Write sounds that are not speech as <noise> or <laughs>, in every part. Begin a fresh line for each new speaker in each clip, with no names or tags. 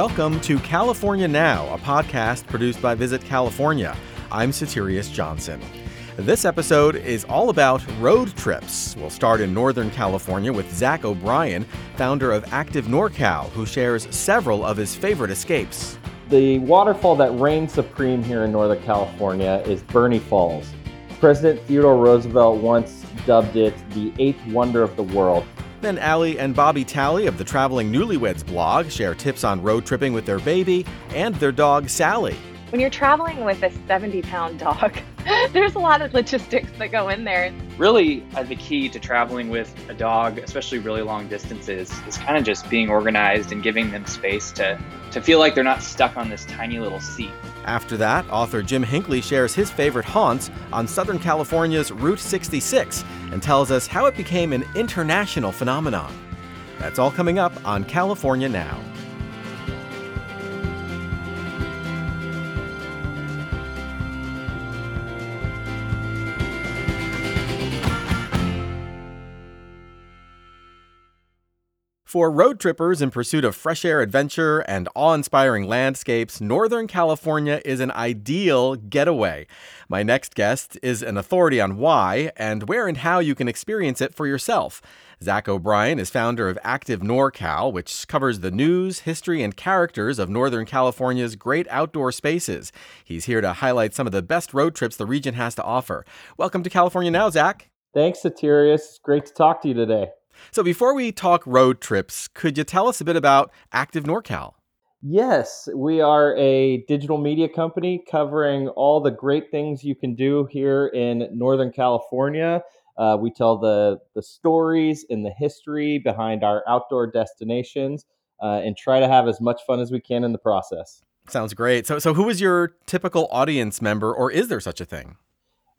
welcome to California Now, a podcast produced by Visit California. I'm Soterios Johnson. This episode is all about road trips. We'll start in Northern California with Zach O'Brien, founder of Active NorCal, who shares several of his favorite escapes.
The waterfall that reigns supreme here in Northern California is Burney Falls. President Theodore Roosevelt once dubbed it the eighth wonder of the world.
Then Alli and Bobby Talley of the Traveling Newlyweds blog share tips on road tripping with their baby and their dog Sally.
When you're traveling with a 70 pound dog, <laughs> there's a lot of logistics that go in there.
Really, uh, the key to traveling with a dog, especially really long distances, is kind of just being organized and giving them space to, to feel like they're not stuck on this tiny little seat.
After that, author Jim Hinckley shares his favorite haunts on Southern California's Route 66 and tells us how it became an international phenomenon. That's all coming up on California Now. For road trippers in pursuit of fresh air adventure and awe inspiring landscapes, Northern California is an ideal getaway. My next guest is an authority on why and where and how you can experience it for yourself. Zach O'Brien is founder of Active NorCal, which covers the news, history, and characters of Northern California's great outdoor spaces. He's here to highlight some of the best road trips the region has to offer. Welcome to California Now, Zach.
Thanks, Soterios. Great to talk to you today.
So, before we talk road trips, could you tell us a bit about Active NorCal?
Yes, we are a digital media company covering all the great things you can do here in Northern California. Uh, we tell the, the stories and the history behind our outdoor destinations uh, and try to have as much fun as we can in the process.
Sounds great. So, so who is your typical audience member, or is there such a thing?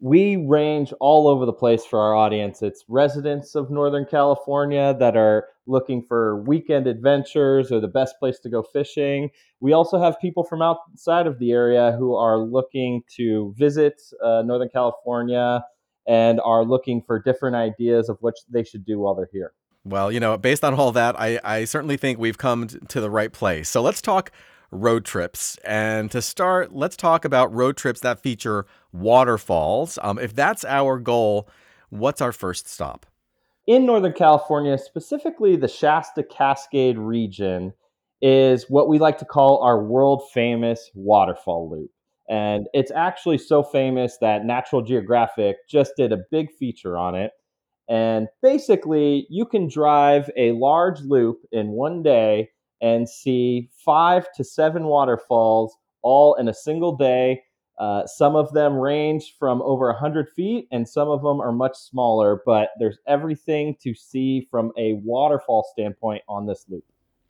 We range all over the place for our audience. It's residents of Northern California that are looking for weekend adventures or the best place to go fishing. We also have people from outside of the area who are looking to visit uh, Northern California and are looking for different ideas of what they should do while they're here.
Well, you know, based on all that, I, I certainly think we've come to the right place. So let's talk road trips. And to start, let's talk about road trips that feature waterfalls. Um, if that's our goal, what's our first stop?
In Northern California, specifically the Shasta Cascade region, is what we like to call our world famous waterfall loop. And it's actually so famous that National Geographic just did a big feature on it. And basically, you can drive a large loop in one day and see five to seven waterfalls all in a single day. Uh, some of them range from over 100 feet, and some of them are much smaller, but there's everything to see from a waterfall standpoint on this loop.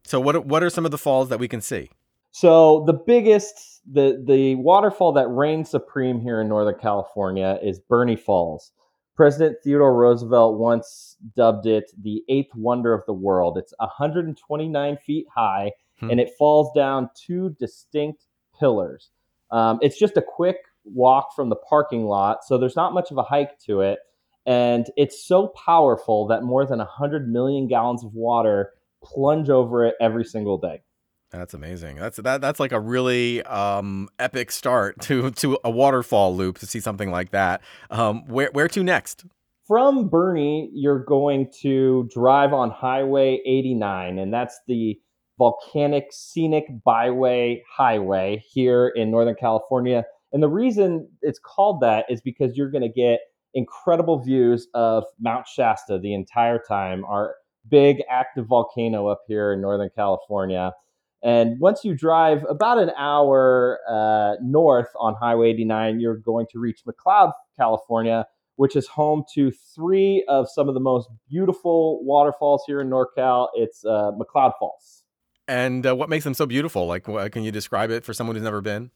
So, what, what are some of the falls that we can see?
So, the biggest, the, the waterfall that reigns supreme here in Northern California is Burney Falls. President Theodore Roosevelt once dubbed it the eighth wonder of the world. It's 129 feet high hmm. and it falls down two distinct pillars. Um, it's just a quick walk from the parking lot, so there's not much of a hike to it. And it's so powerful that more than 100 million gallons of water plunge over it every single day.
That's amazing. That's that. That's like a really um, epic start to to a waterfall loop to see something like that. Um, where where to next?
From Burney, you're going to drive on Highway 89, and that's the volcanic scenic byway highway here in Northern California. And the reason it's called that is because you're going to get incredible views of Mount Shasta the entire time, our big active volcano up here in Northern California. And once you drive about an hour uh, north on Highway 89, you're going to reach McCloud, California, which is home to three of some of the most beautiful waterfalls here in NorCal. It's uh, McCloud Falls.
And uh, what makes them so beautiful? Like, can you describe it for someone who's never been?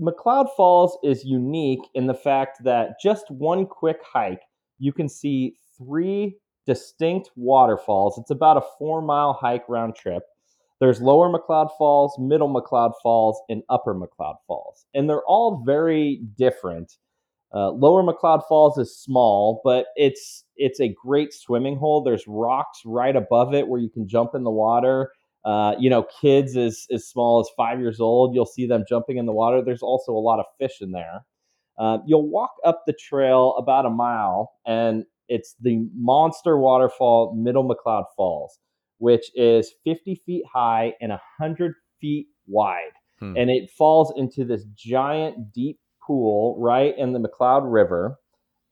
McCloud Falls is unique in the fact that just one quick hike, you can see three distinct waterfalls. It's about a four mile hike round trip. There's Lower McCloud Falls, Middle McCloud Falls, and Upper McCloud Falls. And they're all very different. Uh, Lower McCloud Falls is small, but it's it's a great swimming hole. There's rocks right above it where you can jump in the water. Uh, you know, kids as as small as five years old, you'll see them jumping in the water. There's also a lot of fish in there. Uh, you'll walk up the trail about a mile, and it's the monster waterfall, Middle McCloud Falls, which is 50 feet high and 100 feet wide. Hmm. And it falls into this giant, deep pool right in the McCloud River.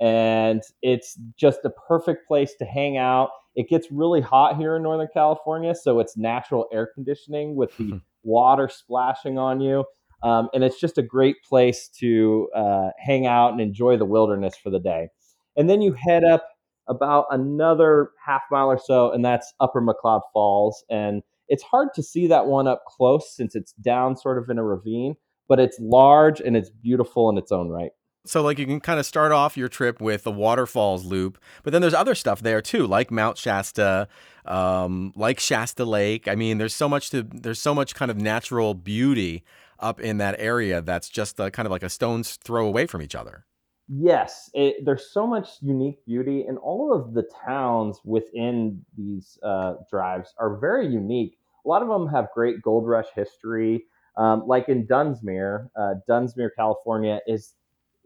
And it's just a perfect place to hang out. It gets really hot here in Northern California, so it's natural air conditioning with the <laughs> water splashing on you. Um, and it's just a great place to uh, hang out and enjoy the wilderness for the day. And then you head up about another half mile or so, and that's Upper McCloud Falls. And it's hard to see that one up close since it's down sort of in a ravine, but it's large and it's beautiful in its own right.
So, like, you can kind of start off your trip with the waterfalls loop, but then there's other stuff there too, like Mount Shasta, um, like Shasta Lake. I mean, there's so much to there's so much kind of natural beauty up in that area that's just a, kind of like a stone's throw away from each other.
Yes, it, there's so much unique beauty, and all of the towns within these uh, drives are very unique. A lot of them have great gold rush history. Um, like in Dunsmuir, uh, Dunsmuir, California, is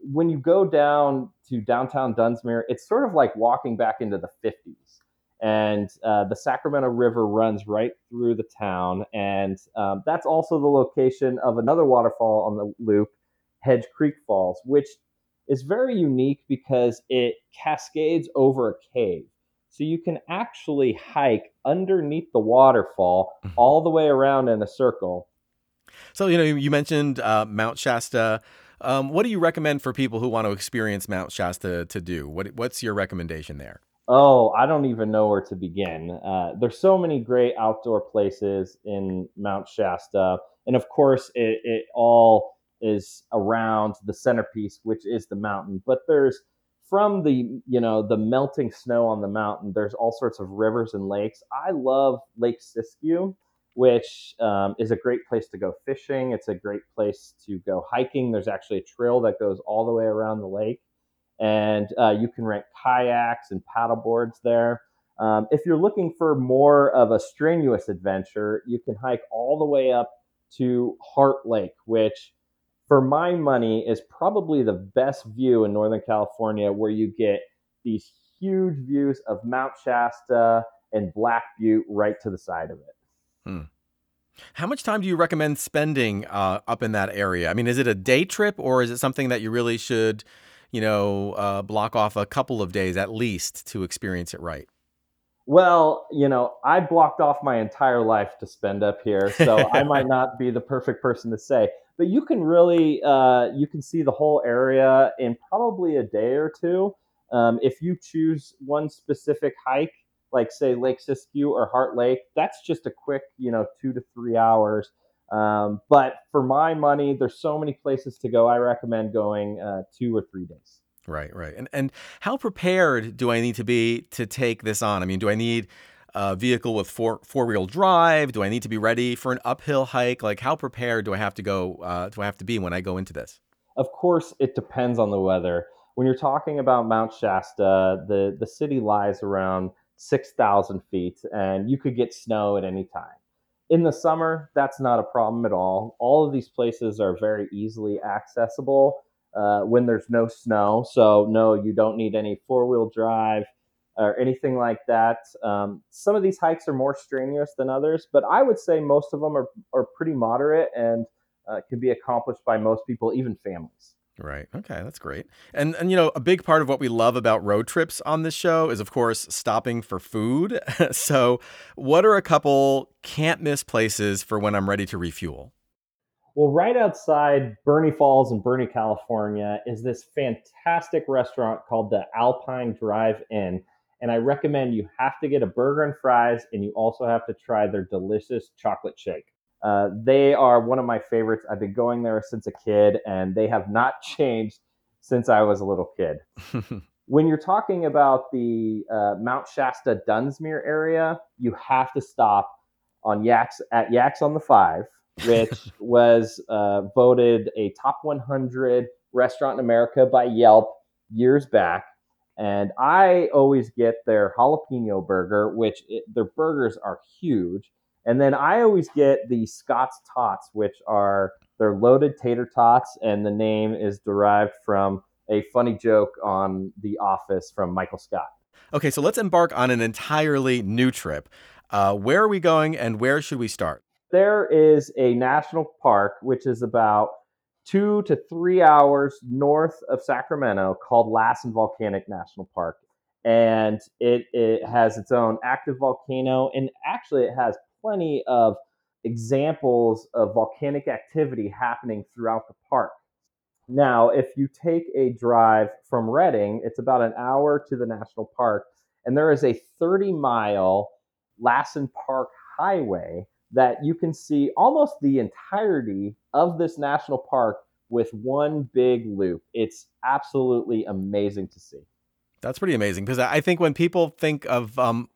when you go down to downtown Dunsmuir, it's sort of like walking back into the 50s. And uh, the Sacramento River runs right through the town. And um, that's also the location of another waterfall on the loop, Hedge Creek Falls, which is very unique because it cascades over a cave. So you can actually hike underneath the waterfall mm-hmm. all the way around in a circle.
So, you know, you mentioned uh, Mount Shasta. Um, what do you recommend for people who want to experience Mount Shasta to do? What, what's your recommendation there?
Oh, I don't even know where to begin. Uh, there's so many great outdoor places in Mount Shasta. And of course, it, it all is around the centerpiece, which is the mountain. But there's from the you know the melting snow on the mountain. There's all sorts of rivers and lakes. I love Lake Siskiyou, which um, is a great place to go fishing. It's a great place to go hiking. There's actually a trail that goes all the way around the lake, and uh, you can rent kayaks and paddle boards there. Um, if you're looking for more of a strenuous adventure, you can hike all the way up to Heart Lake, which for my money, is probably the best view in Northern California where you get these huge views of Mount Shasta and Black Butte right to the side of it. Hmm.
How much time do you recommend spending uh, up in that area? I mean, is it a day trip or is it something that you really should, you know, uh, block off a couple of days at least to experience it right?
Well, you know, I blocked off my entire life to spend up here, so I <laughs> might not be the perfect person to say but you can really uh, you can see the whole area in probably a day or two. Um, if you choose one specific hike, like say Lake Siskiyou or Heart Lake, that's just a quick, you know, two to three hours. Um, but for my money, there's so many places to go. I recommend going uh, two or three days.
Right, right. And and how prepared do I need to be to take this on? I mean, do I need a vehicle with four four wheel drive? Do I need to be ready for an uphill hike? Like, how prepared do I have to go? Uh, do I have to be when I go into this?
Of course, it depends on the weather. When you're talking about Mount Shasta, the the city lies around six thousand feet, and you could get snow at any time. In the summer, that's not a problem at all. All of these places are very easily accessible uh, when there's no snow. So, no, you don't need any four wheel drive or anything like that. Um, some of these hikes are more strenuous than others, but I would say most of them are, are pretty moderate and uh, can be accomplished by most people, even families.
Right. Okay, that's great. And and you know, a big part of what we love about road trips on this show is of course stopping for food. <laughs> so, what are a couple can't miss places for when I'm ready to refuel?
Well, right outside Burney Falls in Burney, California is this fantastic restaurant called the Alpine Drive In and I recommend you have to get a burger and fries, and you also have to try their delicious chocolate shake. Uh, they are one of my favorites. I've been going there since a kid, and they have not <laughs> changed since I was a little kid. <laughs> when you're talking about the uh, Mount Shasta Dunsmuir area, you have to stop on Yaks at Yaks on the Five, which <laughs> was uh, voted a top 100 restaurant in America by Yelp years back. And I always get their jalapeno burger, which it, their burgers are huge. And then I always get the Scott's Tots, which are they're loaded tater tots, and the name is derived from a funny joke on The Office from Michael Scott.
Okay, so let's embark on an entirely new trip. Uh, where are we going, and where should we start?
There is a national park which is about two to three hours north of Sacramento called Lassen Volcanic National Park. And it, it has its own active volcano, and actually, it has plenty of examples of volcanic activity happening throughout the park. Now, if you take a drive from Redding, it's about an hour to the national park, and there is a 30 mile Lassen Park highway that you can see almost the entirety of this national park with one big loop. It's absolutely amazing to see.
That's pretty amazing because I think when people think of um,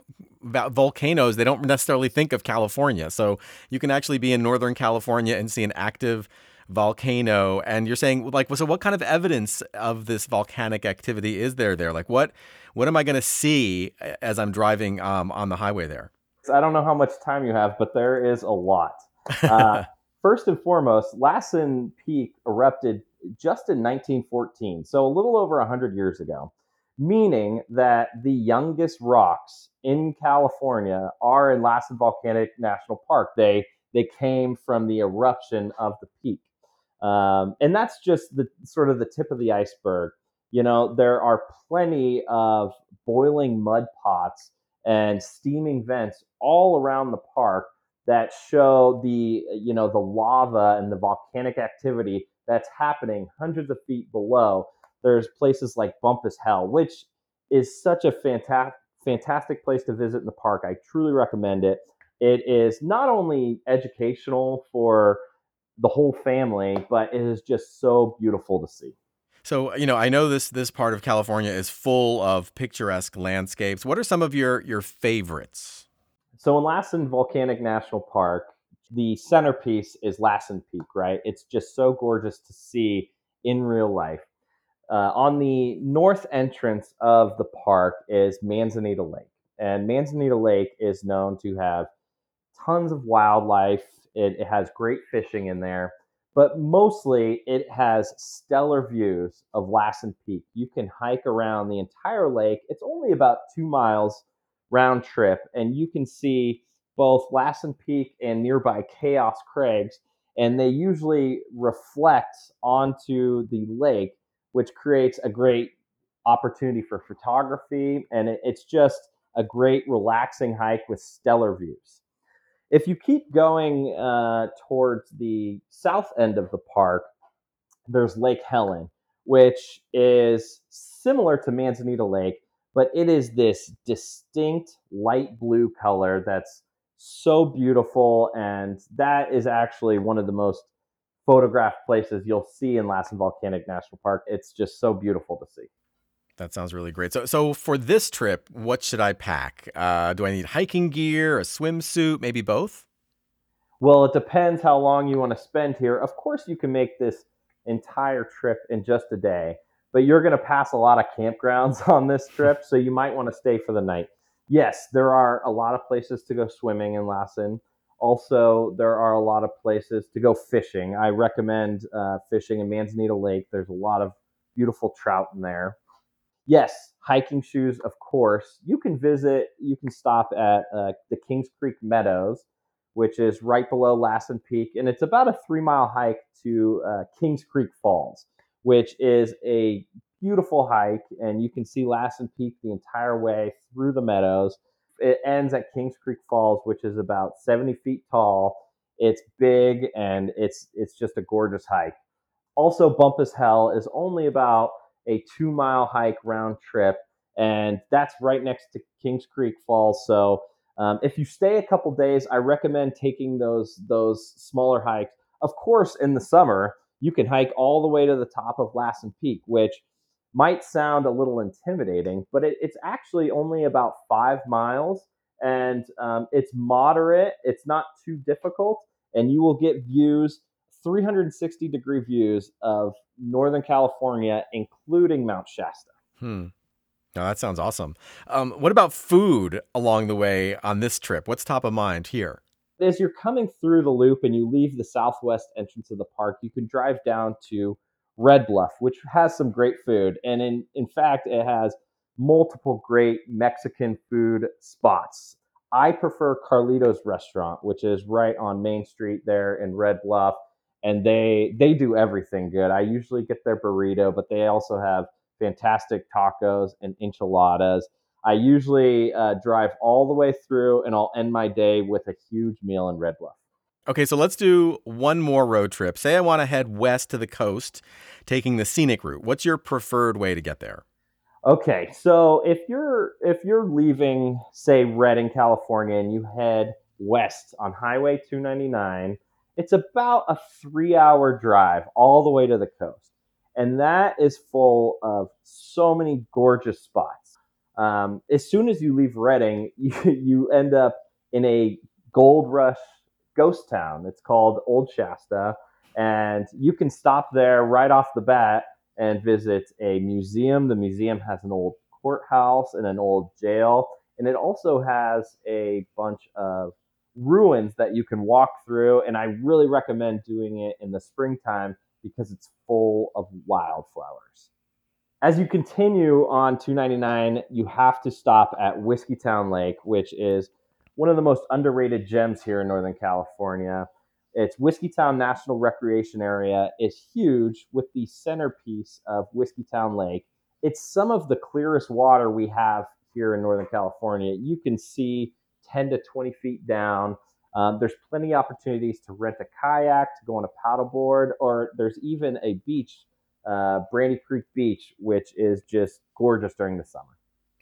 volcanoes, they don't necessarily think of California. So you can actually be in Northern California and see an active volcano. And you're saying, like, so what kind of evidence of this volcanic activity is there there? Like, what what am I going to see as I'm driving um, on the highway there?
I don't know how much time you have, but there is a lot. Uh, <laughs> first and foremost, Lassen Peak erupted just in 1914, so a little over 100 years ago meaning that the youngest rocks in California are in Lassen Volcanic National Park. They they came from the eruption of the peak, um, and that's just the sort of the tip of the iceberg. You know, there are plenty of boiling mud pots and steaming vents all around the park that show the you know the lava and the volcanic activity that's happening hundreds of feet below there's places like Bumpass Hell, which is such a fantastic fantastic place to visit in the park. I truly recommend it. It is not only educational for the whole family, but it is just so beautiful to see.
So, you know, I know this this part of California is full of picturesque landscapes. What are some of your your favorites?
So, in Lassen Volcanic National Park, the centerpiece is Lassen Peak, right? It's just so gorgeous to see in real life. Uh, on the north entrance of the park is Manzanita Lake. And Manzanita Lake is known to have tons of wildlife. It, it, has great fishing in there, but mostly it has stellar views of Lassen Peak. You can hike around the entire lake. It's only about two miles round trip, and you can see both Lassen Peak and nearby Chaos Crags, and they usually reflect onto the lake which creates a great opportunity for photography. And it's just a great, relaxing hike with stellar views. If you keep going uh, towards the south end of the park, there's Lake Helen, which is similar to Manzanita Lake, but it is this distinct light blue color that's so beautiful. And that is actually one of the most photographed places you'll see in Lassen Volcanic National Park. It's just so beautiful to see.
That sounds really great. So, so for this trip, what should I pack? Uh, do I need hiking gear, a swimsuit, maybe both?
Well, it depends how long you want to spend here. Of course, you can make this entire trip in just a day, but you're going to pass a lot of campgrounds <laughs> on this trip, so you might want to stay for the night. Yes, there are a lot of places to go swimming in Lassen. Also, there are a lot of places to go fishing. I recommend uh, fishing in Manzanita Lake. There's a lot of beautiful trout in there. Yes, hiking shoes, of course. You can visit, you can stop at uh, the Kings Creek Meadows, which is right below Lassen Peak, and it's about a three mile hike to uh, Kings Creek Falls, which is a beautiful hike, and you can see Lassen Peak the entire way through the meadows it ends at Kings Creek Falls, which is about 70 feet tall. It's big and it's it's just a gorgeous hike. Also, Bumpass Hell is only about a two mile hike round trip, and that's right next to Kings Creek Falls. So, um, if you stay a couple days, I recommend taking those those smaller hikes. Of course, in the summer, you can hike all the way to the top of Lassen Peak, which might sound a little intimidating, but it, it's actually only about five miles and um, it's moderate. It's not too difficult, and you will get views 360 degree views of Northern California, including Mount Shasta.
Hmm. No, that sounds awesome. Um, what about food along the way on this trip? What's top of mind here?
as you're coming through the loop and you leave the southwest entrance of the park, you can drive down to Red Bluff, which has some great food. And in, in fact, it has multiple great Mexican food spots. I prefer Carlito's restaurant, which is right on Main Street there in Red Bluff. And they they do everything good. I usually get their burrito, but they also have fantastic tacos and enchiladas. I usually uh, drive all the way through and I'll end my day with a huge meal in Red Bluff.
Okay, so let's do one more road trip. Say I want to head west to the coast, taking the scenic route. What's your preferred way to get there?
Okay, so if you're if you're leaving, say Redding, California, and you head west on Highway 299, it's about a three-hour drive all the way to the coast, and that is full of so many gorgeous spots. Um, as soon as you leave Redding, <laughs> you, you end up in a gold rush ghost town. It's called Old Shasta, and you can stop there right off the bat and visit a museum. The museum has an old courthouse and an old jail, and it also has a bunch of ruins that you can walk through. And I really recommend doing it in the springtime because it's full of wildflowers. As you continue on 299, you have to stop at Whiskeytown Lake, which is one of the most underrated gems here in Northern California. Its Whiskeytown National Recreation Area is huge with the centerpiece of Whiskeytown Lake. It's some of the clearest water we have here in Northern California. You can see 10 to 20 feet down. Um, there's plenty of opportunities to rent a kayak, to go on a paddleboard, or there's even a beach uh, Brandy Creek Beach, which is just gorgeous during the summer.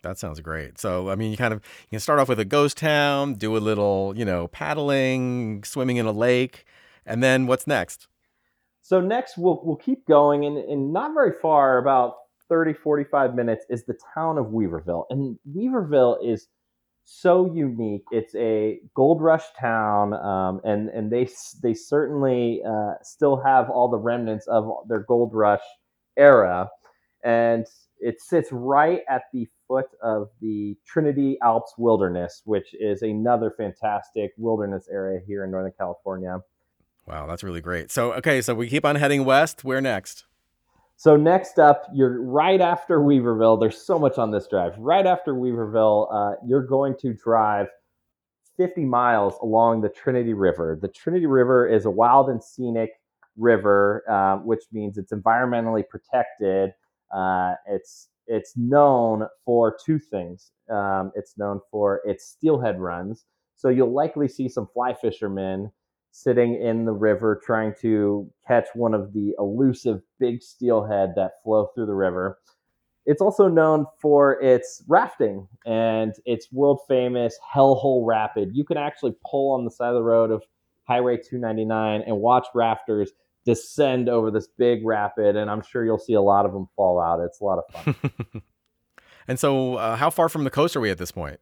That sounds great. So, I mean, you kind of you can start off with a ghost town, do a little, you know, paddling, swimming in a lake, and then what's next?
So next we'll we'll keep going and, and not very far, about 30, 45 minutes is the town of Weaverville. And Weaverville is so unique. It's a gold rush town, um, and and they they certainly uh, still have all the remnants of their gold rush era, and it sits right at the foot of the Trinity Alps Wilderness, which is another fantastic wilderness area here in Northern California.
Wow, that's really great. So okay, so we keep on heading west. Where next?
So next up, you're right after Weaverville. There's so much on this drive. Right after Weaverville, uh, you're going to drive 50 miles along the Trinity River. The Trinity River is a wild and scenic river, uh, which means it's environmentally protected. Uh, it's it's known for two things. Um, it's known for its steelhead runs. So you'll likely see some fly fishermen sitting in the river trying to catch one of the elusive big steelhead that flow through the river. It's also known for its rafting and its world famous Hellhole Rapid. You can actually pull on the side of the road of Highway 299 and watch rafters descend over this big rapid, and I'm sure you'll see a lot of them fall out. It's a lot of fun. <laughs>
and so, uh, how far from the coast are we at this point?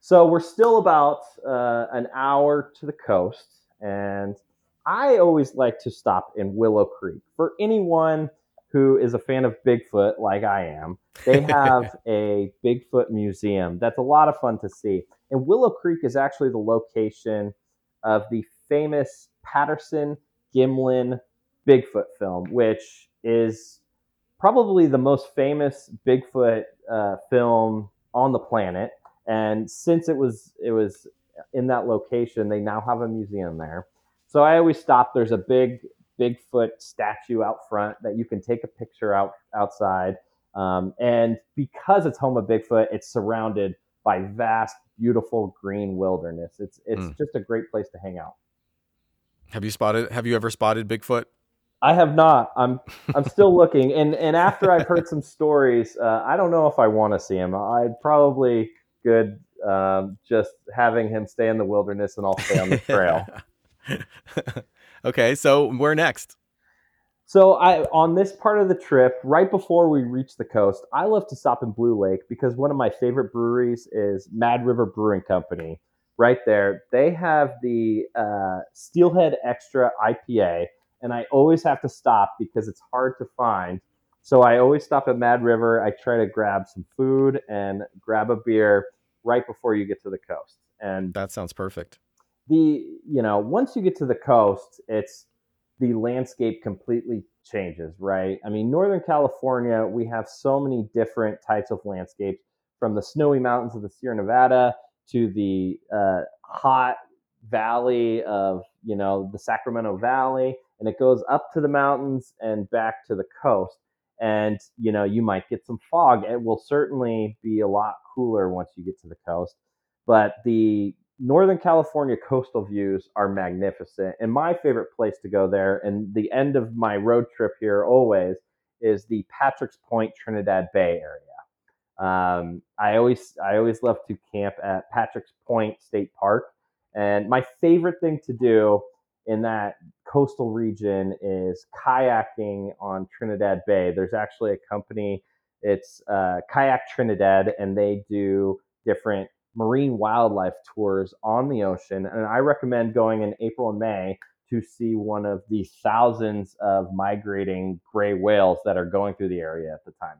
So, we're still about uh, an hour to the coast. And I always like to stop in Willow Creek. For anyone who is a fan of Bigfoot, like I am, they <laughs> have a Bigfoot museum that's a lot of fun to see. And Willow Creek is actually the location of the famous Patterson Gimlin Bigfoot film, which is probably the most famous Bigfoot uh, film on the planet. And since it was it was in that location. They now have a museum there. So I always stop. There's a big Bigfoot statue out front that you can take a picture out outside. Um, and because it's home of Bigfoot, it's surrounded by vast, beautiful green wilderness. It's it's mm. just a great place to hang out.
Have you spotted? Have you ever spotted Bigfoot?
I have not. I'm I'm still looking, and and after I've heard some stories, uh, I don't know if I want to see him. I'd probably good um, just having him stay in the wilderness and I'll stay on the <laughs> trail. <laughs>
okay, so where next?
So I on this part of the trip, right before we reach the coast, I love to stop in Blue Lake because one of my favorite breweries is Mad River Brewing Company. Right there, they have the uh, Steelhead Extra IPA, and I always have to stop because it's hard to find. So I always stop at Mad River. I try to grab some food and grab a beer right before you get to the coast. And
that sounds perfect.
the you know once you get to the coast, it's the landscape completely changes, right? I mean, Northern California, we have so many different types of landscapes from the snowy mountains of the Sierra Nevada to the uh, hot valley of you know the Sacramento Valley, and it goes up to the mountains and back to the coast. And you know you might get some fog. It will certainly be a lot cooler once you get to the coast, but the Northern California coastal views are magnificent. And my favorite place to go there, and the end of my road trip here always, is the Patrick's Point Trinidad Bay area. Um, I always I always love to camp at Patrick's Point State Park, and my favorite thing to do in that coastal region is kayaking on Trinidad Bay. There's actually a company, it's uh, Kayak Trinidad, and they do different marine wildlife tours on the ocean. And I recommend going in April and May to see one of the thousands of migrating gray whales that are going through the area at the time.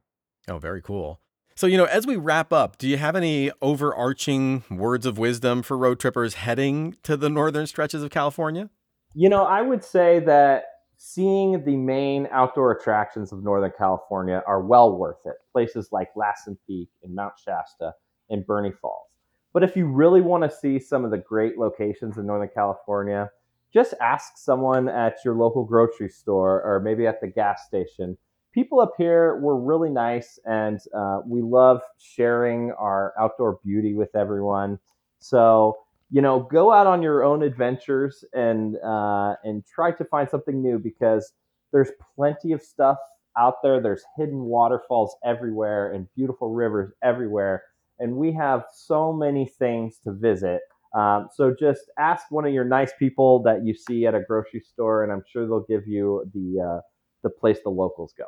Oh, very cool. So, you know, as we wrap up, do you have any overarching words of wisdom for road trippers heading to the northern stretches of California?
You know, I would say that seeing the main outdoor attractions of Northern California are well worth it. Places like Lassen Peak and Mount Shasta and Burney Falls. But if you really want to see some of the great locations in Northern California, just ask someone at your local grocery store or maybe at the gas station people up here were really nice and uh, we love sharing our outdoor beauty with everyone. So, you know, go out on your own adventures and uh, and try to find something new because there's plenty of stuff out there. There's hidden waterfalls everywhere and beautiful rivers everywhere, and we have so many things to visit. Um, so just ask one of your nice people that you see at a grocery store, and I'm sure they'll give you the uh, the place the locals go.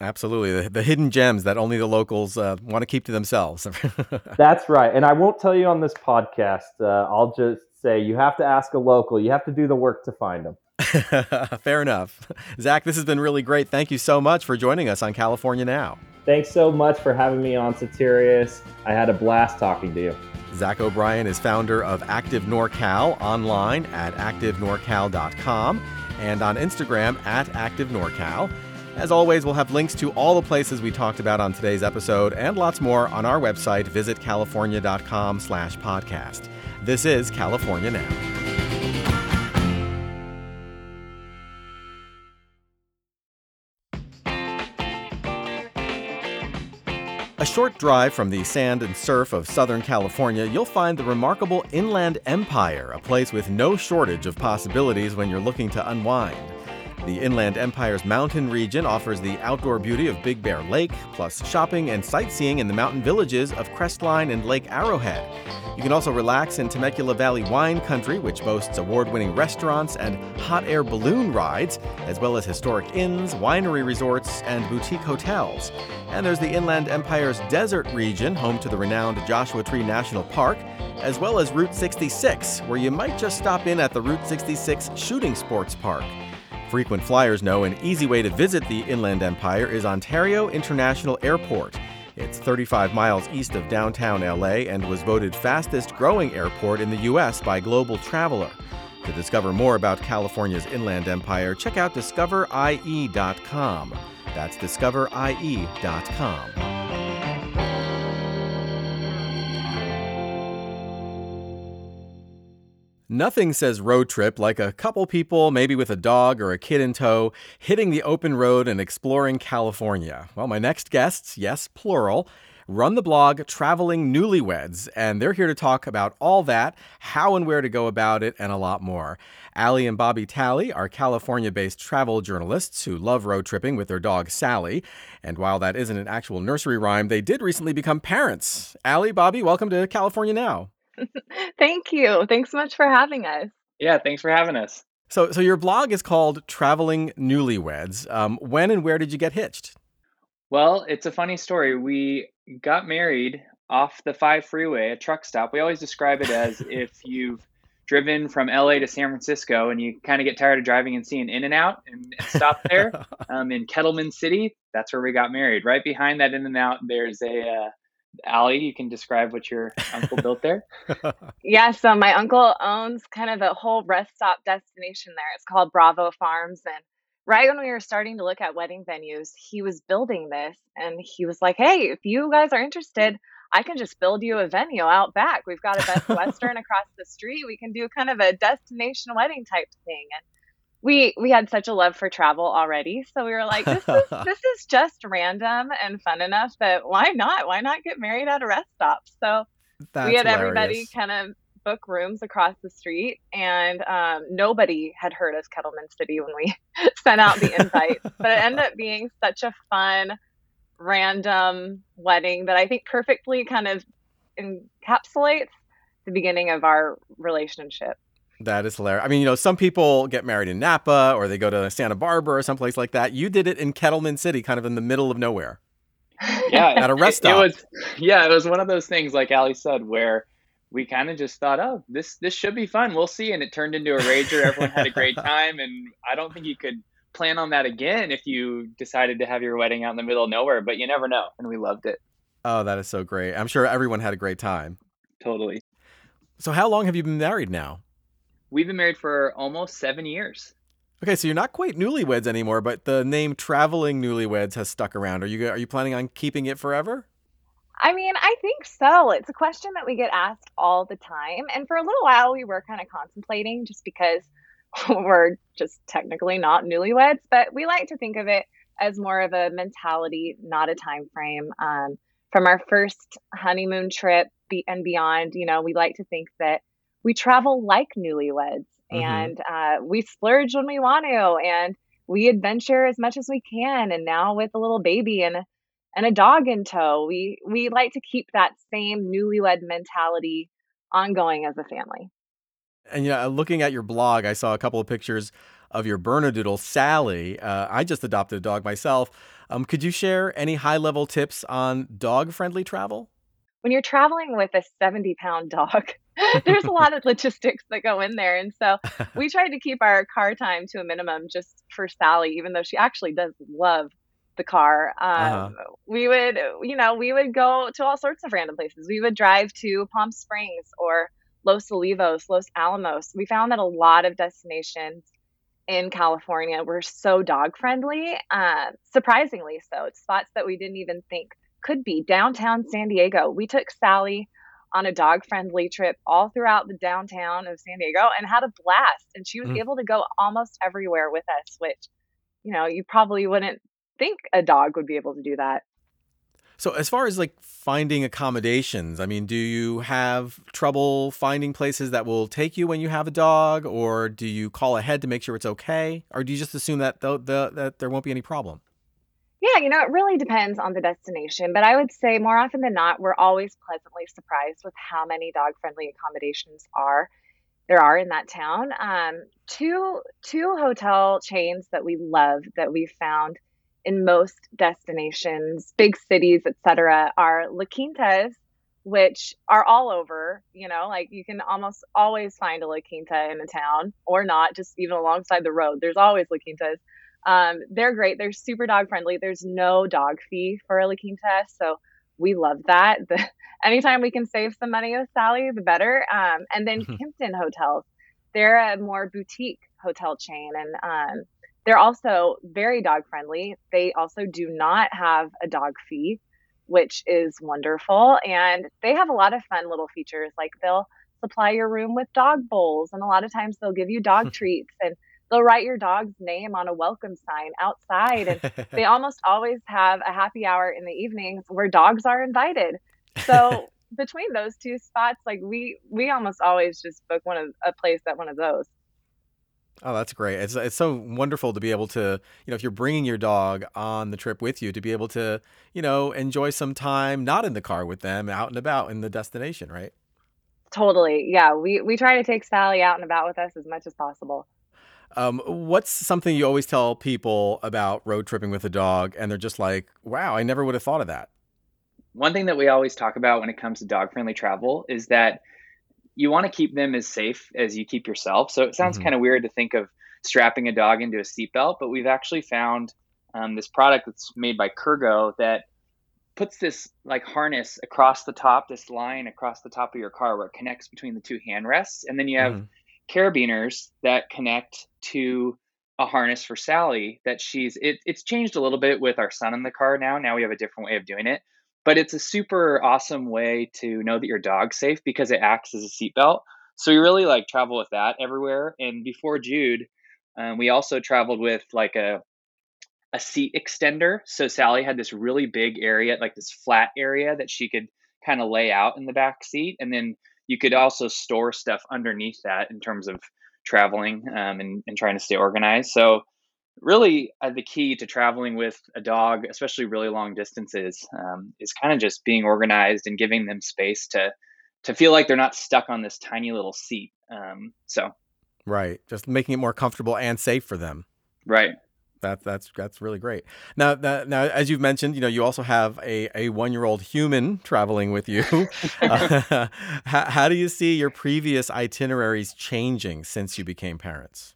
Absolutely. The, the, hidden gems that only the locals uh, want to keep to themselves. <laughs>
That's right. And I won't tell you on this podcast. Uh, I'll just say you have to ask a local, you have to do the work to find them. <laughs>
Fair enough. Zach, this has been really great. Thank you so much for joining us on California Now.
Thanks so much for having me on Soterios. I had a blast talking to you.
Zach O'Brien is founder of Active NorCal online at activenorcal.com and on Instagram at activenorcal. As always, we'll have links to all the places we talked about on today's episode and lots more on our website, visitcalifornia.com slash podcast. This is California Now. A short drive from the sand and surf of Southern California, you'll find the remarkable Inland Empire, a place with no shortage of possibilities when you're looking to unwind. The Inland Empire's mountain region offers the outdoor beauty of Big Bear Lake, plus shopping and sightseeing in the mountain villages of Crestline and Lake Arrowhead. You can also relax in Temecula Valley Wine Country, which boasts award winning restaurants and hot air balloon rides, as well as historic inns, winery resorts, and boutique hotels. And there's the Inland Empire's desert region, home to the renowned Joshua Tree National Park, as well as Route 66, where you might just stop in at the Route 66 Shooting Sports Park. Frequent flyers know an easy way to visit the Inland Empire is Ontario International Airport. It's 35 miles east of downtown LA and was voted fastest growing airport in the U.S. by Global Traveler. To discover more about California's Inland Empire, check out discoverie.com. That's discoverie.com. Nothing says road trip like a couple people, maybe with a dog or a kid in tow, hitting the open road and exploring California. Well, my next guests, yes, plural, run the blog Traveling Newlyweds, and they're here to talk about all that, how and where to go about it, and a lot more. Alli and Bobby Talley are California based travel journalists who love road tripping with their dog Sally. And while that isn't an actual nursery rhyme, they did recently become parents. Alli, Bobby, welcome to California Now. <laughs>
Thank you. Thanks so much for having us.
Yeah, thanks for having us.
So, so your blog is called Traveling Newlyweds. Um, when and where did you get hitched?
Well, it's a funny story. We got married off the five freeway, a truck stop. We always describe it as if <laughs> you've driven from LA to San Francisco and you kind of get tired of driving and seeing In and Out and, and stop there <laughs> um, in Kettleman City. That's where we got married. Right behind that In and Out, there's a uh, Alli, you can describe what your uncle built there. <laughs>
Yeah, so my uncle owns kind of a whole rest stop destination there. It's called Bravo Farms. And right when we were starting to look at wedding venues, he was building this and he was like, Hey, if you guys are interested, I can just build you a venue out back. We've got a Best <laughs> Western across the street. We can do kind of a destination wedding type thing. And we we had such a love for travel already. So we were like this is <laughs> this is just random and fun enough that why not? Why not get married at a rest stop? So
That's
we had
hilarious.
everybody kind of book rooms across the street and um, nobody had heard of kettleman city when we <laughs> sent out the invite. But it ended up <laughs> being such a fun random wedding that i think perfectly kind of encapsulates the beginning of our relationship
That is hilarious. I mean, you know, some people get married in Napa or they go to Santa Barbara or someplace like that. You did it in Kettleman City, kind of in the middle of nowhere.
Yeah,
At a rest
it, it
stop.
was yeah, it was one of those things like Alli said where we kind of just thought, oh, this this should be fun. We'll see, and it turned into a rager. Everyone had a great <laughs> time, and I don't think you could plan on that again if you decided to have your wedding out in the middle of nowhere. But you never know, and we loved it
Oh, that is so great. I'm sure everyone had a great time.
totally.
So, how long have you been married now?
We've been married for almost seven years.
Okay, so you're not quite newlyweds anymore, but the name Traveling Newlyweds has stuck around. Are you are you planning on keeping it forever?
I mean, I think so. It's a question that we get asked all the time. And for a little while, we were kind of contemplating just because <laughs> we're just technically not newlyweds, but we like to think of it as more of a mentality, not a time frame. Um, from our first honeymoon trip and beyond, you know, we like to think that we travel like newlyweds
Mhm.
and uh, we splurge when we want to and we adventure as much as we can. And now with a little baby and and a dog in tow. We we like to keep that same newlywed mentality ongoing as a family.
And you know, looking at your blog, I saw a couple of pictures of your Bernedoodle, Sally. Uh, I just adopted a dog myself. Um, could you share any high level tips on dog friendly travel?
When you're traveling with a 70 pound dog, <laughs> there's a lot of logistics that go in there. And so <laughs> we tried to keep our car time to a minimum just for Sally, even though she actually does love the car. Um,
Uh-huh.
We would, you know, we would go to all sorts of random places. We would drive to Palm Springs or Los Olivos, Los Alamos. We found that a lot of destinations in California were so dog friendly, uh, surprisingly so. It's spots that we didn't even think could be. Downtown San Diego, we took Sally on a dog friendly trip all throughout the downtown of San Diego and had a blast. And she was
Mm.
able to go almost everywhere with us, which, you know, you probably wouldn't think a dog would be able to do that.
So, as far as like finding accommodations, I mean, do you have trouble finding places that will take you when you have a dog, or do you call ahead to make sure it's okay, or do you just assume that the, the that there won't be any problem?
Yeah, you know, it really depends on the destination, but I would say more often than not, we're always pleasantly surprised with how many dog-friendly accommodations are there are in that town. Um, two two hotel chains that we love that we found in most destinations, big cities, etc., are La Quintas, which are all over. You know, like you can almost always find a La Quinta in a town, or not, just even alongside the road. There's always La Quintas. Um, they're great. They're super dog friendly. There's no dog fee for a La Quinta, so we love that. The, <laughs> anytime we can save some money with Sally, the better. Um, and then
Mhm.
Kimpton Hotels, they're a more boutique hotel chain, and um, they're also very dog friendly. They also do not have a dog fee, which is wonderful. And they have a lot of fun little features, like they'll supply your room with dog bowls, and a lot of times they'll give you dog <laughs> treats and they'll write your dog's name on a welcome sign outside and they <laughs> almost always have a happy hour in the evenings where dogs are invited so <laughs> between those two spots like we we almost always just book one of a place at one of those
Oh, that's great. It's it's so wonderful to be able to, you know, if you're bringing your dog on the trip with you, to be able to, you know, enjoy some time not in the car with them, out and about in the destination, right?
totally yeah we we try to take sally out and about with us as much as possible
Um, what's something you always tell people about road tripping with a dog, and they're just like, "Wow, I never would have thought of that."
One thing that we always talk about when it comes to dog friendly travel is that you want to keep them as safe as you keep yourself. So it sounds
Mhm.
kind of weird to think of strapping a dog into a seatbelt, but we've actually found um, this product that's made by Kurgo that puts this like harness across the top, this line across the top of your car where it connects between the two handrests, and then you have mm-hmm. Carabiners that connect to a harness for Sally that she's it, it's changed a little bit with our son in the car now. Now we have a different way of doing it. But it's a super awesome way to know that your dog's safe because it acts as a seatbelt. So we really like travel with that everywhere. And before Jude, um, we also traveled with like a a seat extender. So Sally had this really big area, like this flat area that she could kind of lay out in the back seat, and then you could also store stuff underneath that in terms of traveling um, and, and trying to stay organized. So, really, uh, the key to traveling with a dog, especially really long distances, um, is kind of just being organized and giving them space to to feel like they're not stuck on this tiny little seat. Um, so,
right, just making it more comfortable and safe for them.
Right.
That, that's that's really great. Now, that, now, as you've mentioned, you know, you also have a, a one year old human traveling with you. uh, <laughs> <laughs> how, how do you see your previous itineraries changing since you became parents?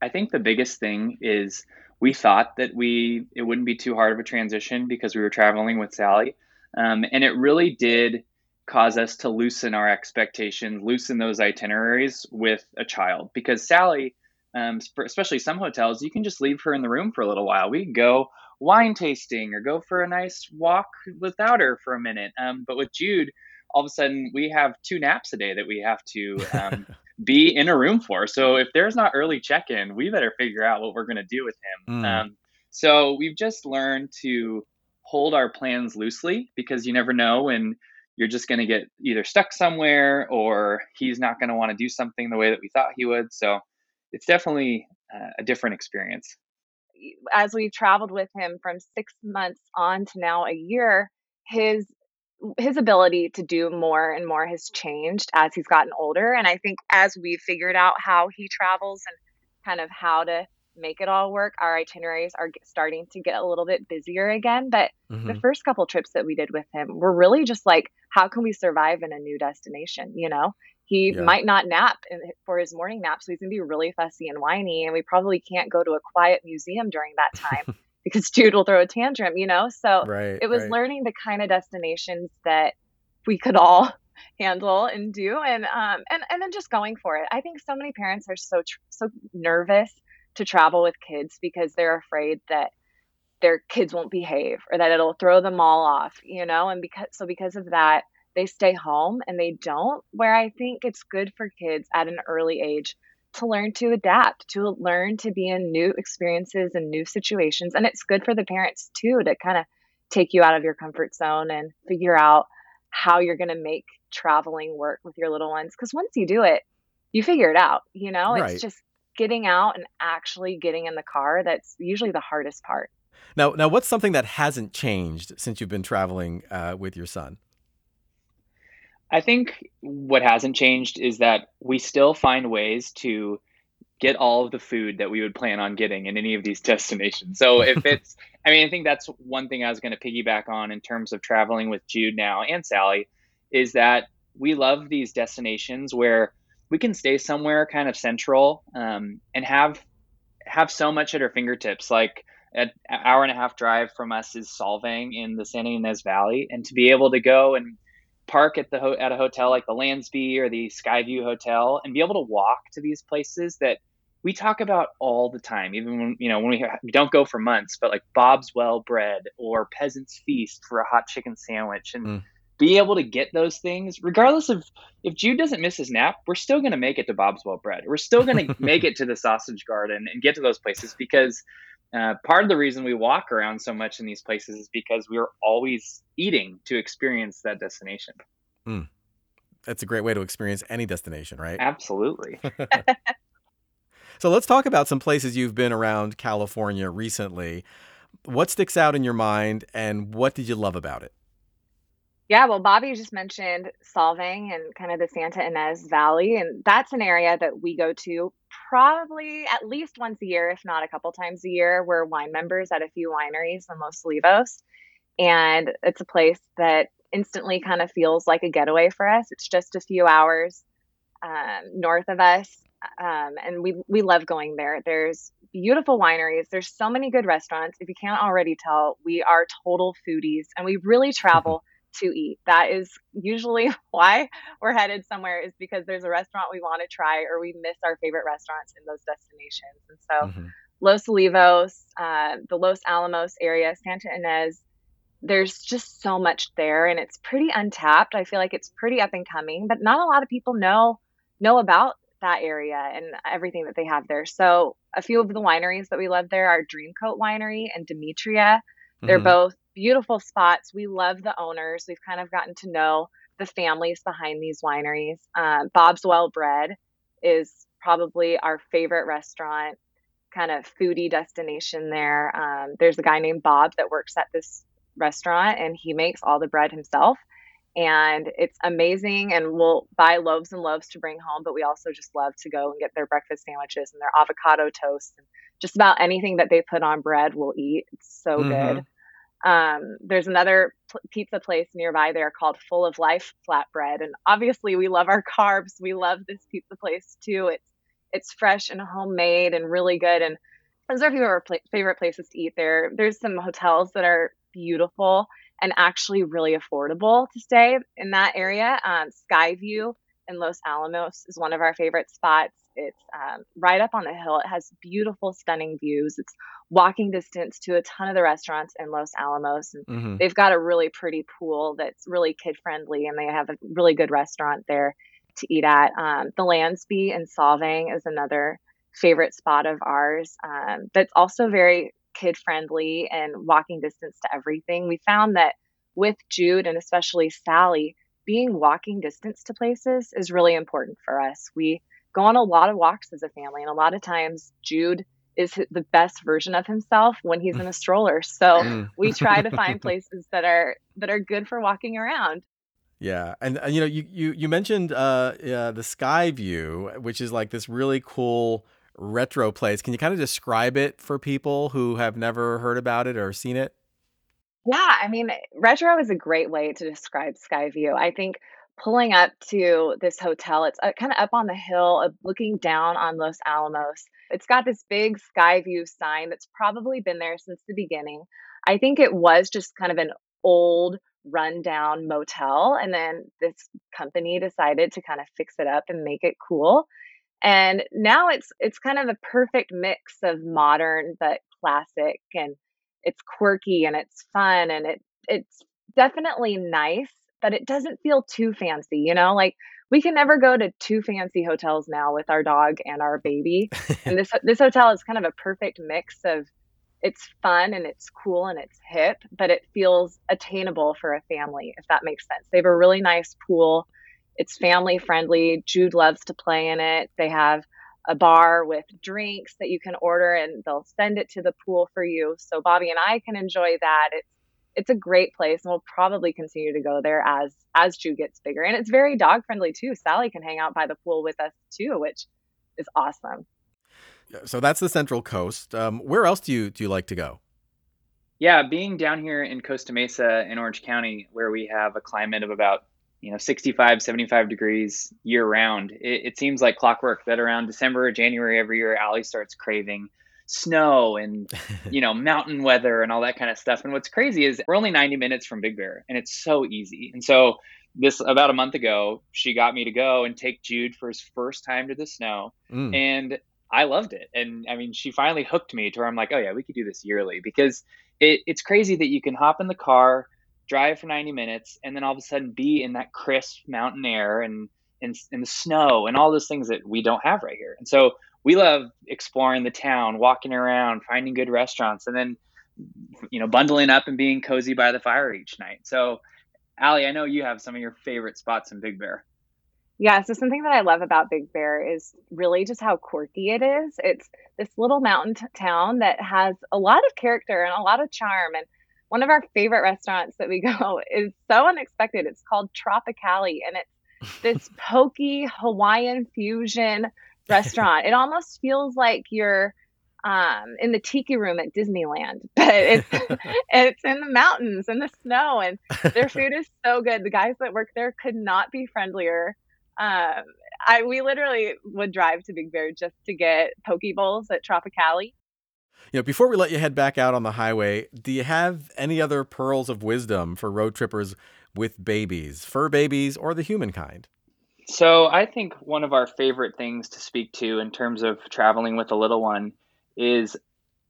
I think the biggest thing is we thought that we it wouldn't be too hard of a transition because we were traveling with Sally, um, and it really did cause us to loosen our expectations, loosen those itineraries with a child because Sally um, especially some hotels, you can just leave her in the room for a little while. We go wine tasting or go for a nice walk without her for a minute. Um, but with Jude, all of a sudden we have two naps a day that we have to um, <laughs> be in a room for. So if there's not early check in, we better figure out what we're going to do with him. Mm. Um, so we've just learned to hold our plans loosely because you never know when you're just going to get either stuck somewhere or he's not going to want to do something the way that we thought he would. So it's definitely uh, a different experience.
As we've traveled with him from six months on to now a year, his his ability to do more and more has changed as he's gotten older. And I think as we've figured out how he travels and kind of how to make it all work, our itineraries are starting to get a little bit busier again. But mm-hmm. the first couple trips that we did with him were really just like, how can we survive in a new destination? You know, he yeah. might not nap for his morning nap, so he's gonna be really fussy and whiny, and we probably can't go to a quiet museum during that time <laughs> because Jude will throw a tantrum, you know. So right, it was right. learning the kind of destinations that we could all <laughs> handle and do, and um, and and then just going for it. I think so many parents are so tr- so nervous to travel with kids because they're afraid that their kids won't behave or that it'll throw them all off, you know. And because so because of that they stay home and they don't, where I think it's good for kids at an early age to learn to adapt, to learn to be in new experiences and new situations. And it's good for the parents too to kind of take you out of your comfort zone and figure out how you're going to make traveling work with your little ones. Because once you do it, you figure it out. You know, right. it's just getting out and actually getting in the car that's usually the hardest part.
Now, now, what's something that hasn't changed since you've been traveling uh, with your son?
I think what hasn't changed is that we still find ways to get all of the food that we would plan on getting in any of these <laughs> destinations. So if <laughs> it's, I mean, I think that's one thing I was going to piggyback on in terms of traveling with Jude now and Sally is that we love these destinations where we can stay somewhere kind of central um, and have have so much at our fingertips. Like an hour and a half drive from us is Solvang in the Santa Ynez Valley, and to be able to go and park at the ho- at a hotel like the Landsby or the Skyview Hotel and be able to walk to these places that we talk about all the time, even when you know when we, ha- we don't go for months, but like Bob's Well Bread or Peasant's Feast for a hot chicken sandwich, and mm. be able to get those things, regardless of if Jude doesn't miss his nap, we're still going to make it to Bob's Well Bread. We're still going <laughs> to make it to the Sausage Garden and get to those places because uh, part of the reason we walk around so much in these places is because we're always eating to experience that destination. Mm.
That's a great way to experience any destination, right?
Absolutely. <laughs> <laughs>
so let's talk about some places you've been around California recently. What sticks out in your mind and what did you love about it?
Yeah, well, Bobby just mentioned Solvang and kind of the Santa Ynez Valley, and that's an area that we go to probably at least once a year, if not a couple times a year. We're wine members at a few wineries in Los Olivos, and it's a place that instantly kind of feels like a getaway for us. It's just a few hours um, north of us, um, and we we love going there. There's beautiful wineries. There's so many good restaurants. If you can't already tell, we are total foodies and we really travel to eat. That is usually <laughs> why we're headed somewhere is because there's a restaurant we want to try or we miss our favorite restaurants in those destinations. And so mm-hmm. Los Olivos, uh, the Los Alamos area, Santa Ynez, there's just so much there and it's pretty untapped. I feel like it's pretty up and coming, but not a lot of people know know about that area and everything that they have there. So a few of the wineries that we love there are Dreamcote Winery and Demetria. They're mm-hmm. both beautiful spots. We love the owners. We've kind of gotten to know the families behind these wineries. Um, Bob's Well Bread is probably our favorite restaurant, kind of foodie destination there. Um, there's a guy named Bob that works at this restaurant and he makes all the bread himself and it's amazing and we'll buy loaves and loaves to bring home but we also just love to go and get their breakfast sandwiches and their avocado toast and just about anything that they put on bread we'll eat it's so mm-hmm. good um, there's another pizza place nearby there called full of life flatbread and obviously we love our carbs we love this pizza place too it's it's fresh and homemade and really good and those are a few of our pl- favorite places to eat there there's some hotels that are beautiful and actually really affordable to stay in that area. Um, Skyview in Los Alamos is one of our favorite spots. It's um, right up on the hill. It has beautiful, stunning views. It's walking distance to a ton of the restaurants in Los Alamos. And mm-hmm. they've got a really pretty pool that's really kid friendly, and they have a really good restaurant there to eat at. Um, the Landsby in Solvang is another favorite spot of ours um, that's also very kid friendly and walking distance to everything. We found that with Jude and especially Sally, being walking distance to places is really important for us. We go on a lot of walks as a family, and a lot of times Jude is the best version of himself when he's in a stroller. So <laughs> we try to find places that are that are good for walking around.
Yeah, and, and you know, you you you mentioned uh, uh, the Sky View, which is like this really cool retro place. Can you kind of describe it for people who have never heard about it or seen it?
Yeah, I mean, retro is a great way to describe Skyview. I think pulling up to this hotel, it's uh, kind of up on the hill, uh, looking down on Los Alamos. It's got this big sky view sign that's probably been there since the beginning. I think it was just kind of an old, rundown motel, and then this company decided to kind of fix it up and make it cool and now it's it's kind of a perfect mix of modern but classic and it's quirky and it's fun and it it's definitely nice but it doesn't feel too fancy you know like we can never go to too fancy hotels now with our dog and our baby <laughs> and this this hotel is kind of a perfect mix of it's fun and it's cool and it's hip but it feels attainable for a family if that makes sense they have a really nice pool it's family friendly. Jude loves to play in it. They have a bar with drinks that you can order and they'll send it to the pool for you. So Bobby and I can enjoy that. It's it's a great place and we'll probably continue to go there as as Jude gets bigger. And it's very dog friendly too. Sally can hang out by the pool with us too, which is awesome.
So that's the Central Coast. Um, where else do you do you like to go?
Yeah, being down here in Costa Mesa in Orange County, where we have a climate of about you know 65 75 degrees year round it, it, seems like clockwork that around december or january every year Alli starts craving snow and <laughs> you know mountain weather and all that kind of stuff and what's crazy is we're only 90 minutes from big bear and it's so easy and so this about a month ago she got me to go and take jude for his first time to the snow mm. and i loved it and i mean she finally hooked me to where i'm like oh yeah we could do this yearly because it, it's crazy that you can hop in the car drive for 90 minutes, and then all of a sudden be in that crisp mountain air and in, in the snow and all those things that we don't have right here. And so we love exploring the town, walking around, finding good restaurants, and then you know bundling up and being cozy by the fire each night. So, Alli, I know you have some of your favorite spots in Big Bear.
Yeah, so something that I love about Big Bear is really just how quirky it is. It's this little mountain t- town that has a lot of character and a lot of charm. And one of our favorite restaurants that we <laughs> go is so unexpected. It's called Tropicali, and it's this <laughs> poke Hawaiian fusion restaurant. It almost feels like you're um, in the tiki room at Disneyland, <laughs> but it's <laughs> it's in the mountains and the snow, and their <laughs> food is so good. The guys that work there could not be friendlier. Um, I we literally would drive to Big Bear just to get poke bowls at Tropicali
You know, before we let you head back out on the highway, do you have any other pearls of wisdom for road trippers with babies, fur babies, or the humankind?
So, I think one of our favorite things to speak to in terms of traveling with a little one is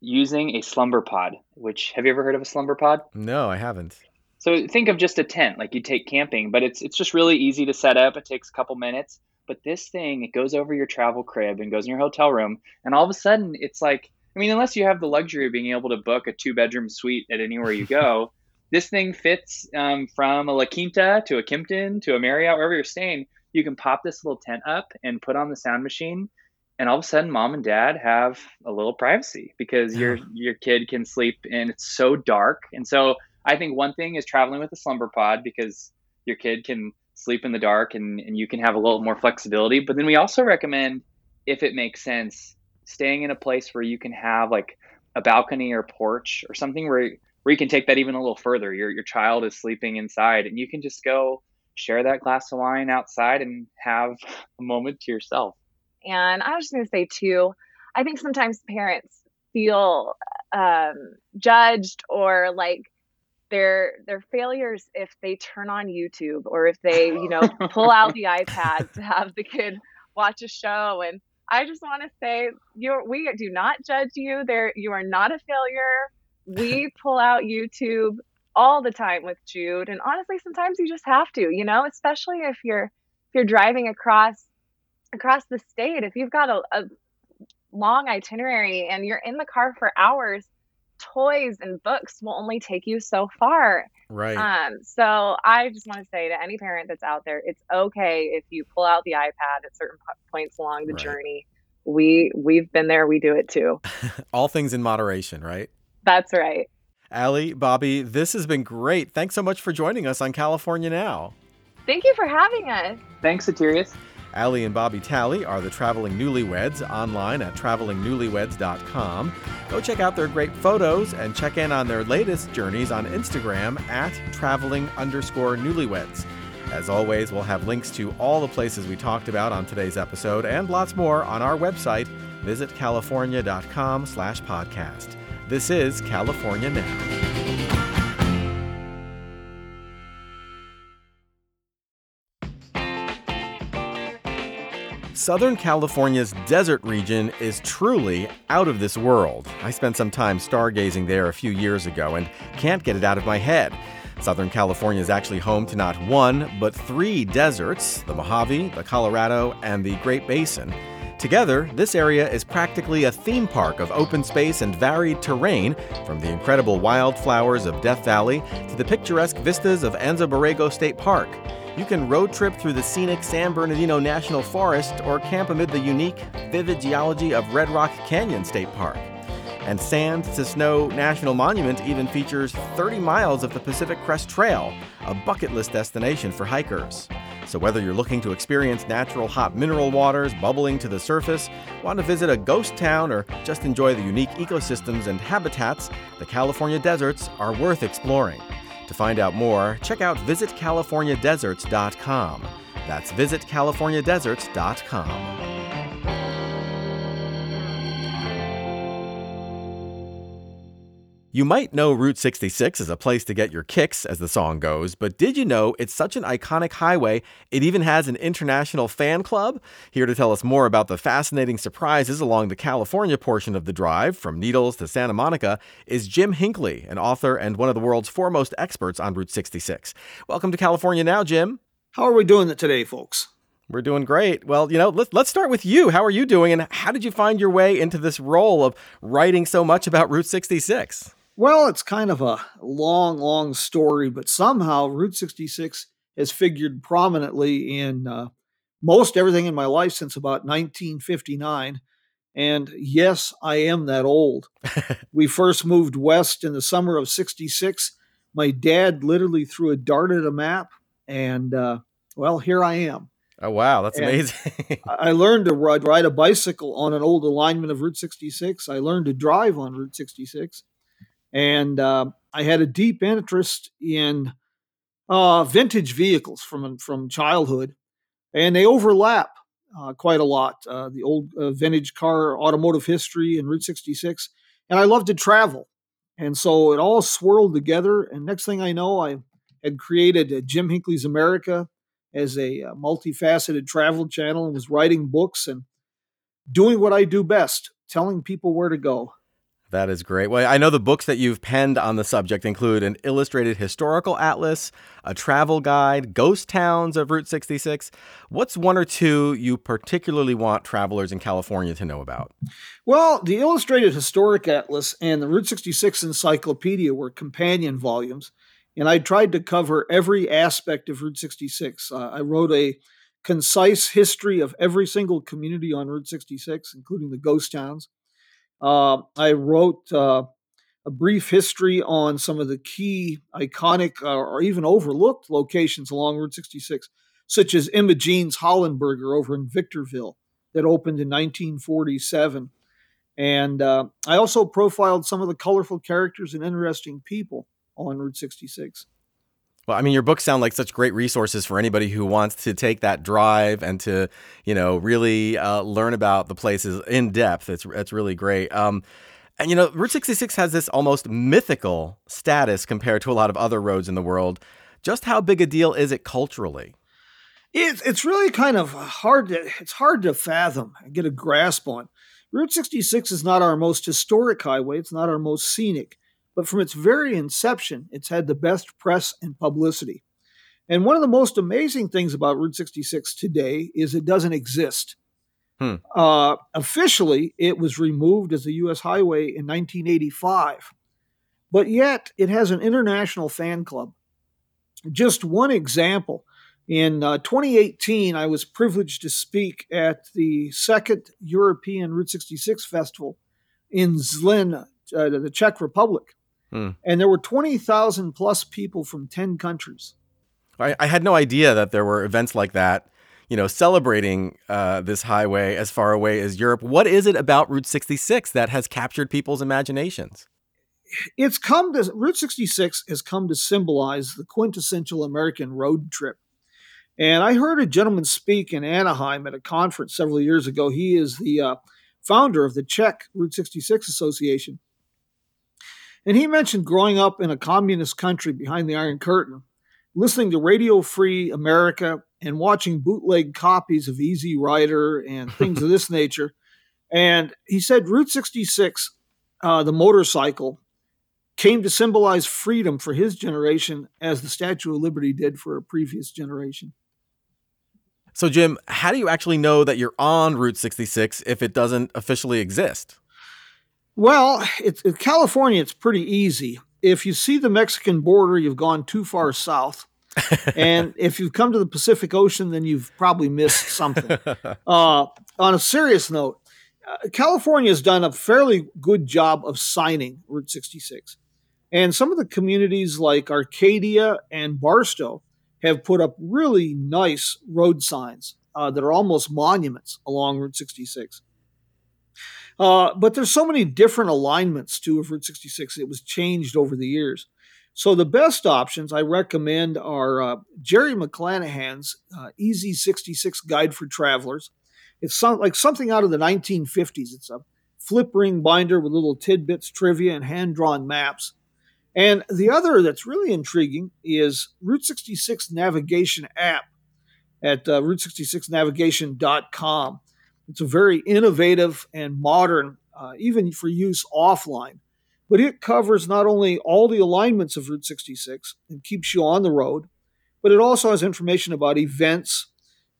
using a slumber pod, which have you ever heard of a slumber pod?
No, I haven't.
So think of just a tent like you take camping, but it's it's just really easy to set up. It takes a couple minutes, but this thing it goes over your travel crib and goes in your hotel room, and all of a sudden it's like I mean, unless you have the luxury of being able to book a two bedroom suite at anywhere you go, <laughs> this thing fits um, from a La Quinta to a Kimpton to a Marriott, wherever you're staying. You can pop this little tent up and put on the sound machine, and all of a sudden, mom and dad have a little privacy because your your kid can sleep and it's so dark. And so I think one thing is traveling with a slumber pod because your kid can sleep in the dark and, and you can have a little more flexibility. But then we also recommend, if it makes sense, staying in a place where you can have like a balcony or porch or something where where you can take that even a little further. Your your child is sleeping inside and you can just go share that glass of wine outside and have a moment to yourself.
And I was just going to say too, I think sometimes parents feel um, judged or like they're they're failures if they turn on YouTube or if they you know <laughs> pull out the iPad to have the kid watch a show. And I just want to say you we do not judge you. There you are not a failure. We pull out YouTube all the time with Jude and honestly sometimes you just have to you know especially if you're if you're driving across across the state if you've got a, a long itinerary and you're in the car for hours toys and books will only take you so far.
Right.
Um, so I just want to say to any parent that's out there, it's okay if you pull out the iPad at certain points along the right. journey. We we've been there. We do it too. <laughs>
All things in moderation, right?
That's right.
Alli, Bobby, this has been great. Thanks so much for joining us on California Now.
Thank you for having us.
Thanks, Soterios.
Alli and Bobby Talley are the Traveling Newlyweds online at travelingnewlyweds.com. Go check out their great photos and check in on their latest journeys on Instagram at traveling underscore newlyweds. As always, we'll have links to all the places we talked about on today's episode and lots more on our website, visitcalifornia.com slash podcast. This is California Now. Southern California's desert region is truly out of this world. I spent some time stargazing there a few years ago and can't get it out of my head. Southern California is actually home to not one, but three deserts the Mojave, the Colorado, and the Great Basin. Together, this area is practically a theme park of open space and varied terrain, from the incredible wildflowers of Death Valley to the picturesque vistas of Anza Borrego State Park. You can road trip through the scenic San Bernardino National Forest or camp amid the unique, vivid geology of Red Rock Canyon State Park. And Sand to Snow National Monument even features 30 miles of the Pacific Crest Trail, a bucket list destination for hikers. So, whether you're looking to experience natural hot mineral waters bubbling to the surface, want to visit a ghost town, or just enjoy the unique ecosystems and habitats, the California deserts are worth exploring. To find out more, check out visitcaliforniadeserts.com. That's visitcaliforniadeserts.com. You might know Route 66 is a place to get your kicks, as the song goes, but did you know it's such an iconic highway, it even has an international fan club? Here to tell us more about the fascinating surprises along the California portion of the drive, from Needles to Santa Monica, is Jim Hinckley, an author and one of the world's foremost experts on Route 66. Welcome to California Now, Jim.
How are we doing today, folks?
We're doing great. Well, you know, let's let's start with you. How are you doing and how did you find your way into this role of writing so much about Route 66?
Well, it's kind of a long, long story, but somehow Route 66 has figured prominently in uh, most everything in my life since about 1959. And yes, I am that old. <laughs> we first moved west in the summer of 66. My dad literally threw a dart at a map, and uh, well, here I am.
Oh, wow. That's and amazing. <laughs>
I learned to ride, ride a bicycle on an old alignment of Route 66. I learned to drive on Route 66 and uh, I had a deep interest in uh, vintage vehicles from from childhood, and they overlap uh, quite a lot. Uh, the old uh, vintage car automotive history and Route 66 and I love to travel. And so it all swirled together. And next thing I know, I had created Jim Hinckley's America as a uh, multifaceted travel channel and was writing books and doing what I do best, telling people where to go.
That is great. Well, I know the books that you've penned on the subject include an illustrated historical atlas, a travel guide, ghost towns of Route 66. What's one or two you particularly want travelers in California to know about?
Well, the illustrated historic atlas and the Route 66 encyclopedia were companion volumes, and I tried to cover every aspect of Route 66. Uh, I wrote a concise history of every single community on Route 66, including the ghost towns. Uh, I wrote uh, a brief history on some of the key, iconic, uh, or even overlooked locations along Route 66, such as Emma Jean's Holland Burger over in Victorville that opened in 1947. And uh, I also profiled some of the colorful characters and interesting people on Route 66.
Well, I mean, your books sound like such great resources for anybody who wants to take that drive and to, you know, really uh, learn about the places in depth. It's it's really great. Um, and you know, Route 66 has this almost mythical status compared to a lot of other roads in the world. Just how big a deal is it culturally?
It's it's really kind of hard to it's hard to fathom and get a grasp on. Route 66 is not our most historic highway. It's not our most scenic but from its very inception, it's had the best press and publicity. And one of the most amazing things about Route 66 today is it doesn't exist. Hmm. Uh, officially, it was removed as a U.S. highway in 1985, but yet it has an international fan club. Just one example in uh, 2018, I was privileged to speak at the second European Route 66 festival in Zlin, uh, the Czech Republic. Hmm. And there were 20,000 plus people from 10 countries.
I, I, had no idea that there were events like that, you know, celebrating uh, this highway as far away as Europe. What is it about Route 66 that has captured people's imaginations?
It's come to, Route 66 has come to symbolize the quintessential American road trip. And I heard a gentleman speak in Anaheim at a conference several years ago. He is the uh, founder of the Czech Route 66 Association. And he mentioned growing up in a communist country behind the Iron Curtain, listening to Radio Free America and watching bootleg copies of Easy Rider and things of this <laughs> nature. And he said Route 66, uh, the motorcycle, came to symbolize freedom for his generation as the Statue of Liberty did for a previous generation.
So, Jim, how do you actually know that you're on Route 66 if it doesn't officially exist?
Well, it's, in California, it's pretty easy. If you see the Mexican border, you've gone too far south. <laughs> and if you've come to the Pacific Ocean, then you've probably missed something. <laughs> Uh, on a serious note, uh, California has done a fairly good job of signing Route 66. And some of the communities like Arcadia and Barstow have put up really nice road signs uh, that are almost monuments along Route 66. Uh, but there's so many different alignments to Route 66. It was changed over the years. So the best options I recommend are uh, Jerry McClanahan's uh, Easy 66 Guide for Travelers. It's some, like something out of the 1950s. It's a flip ring binder with little tidbits, trivia, and hand drawn maps. And the other that's really intriguing is Route 66 Navigation app at uh, route66navigation.com. It's a very innovative and modern, uh, even for use offline. But it covers not only all the alignments of Route 66 and keeps you on the road, but it also has information about events,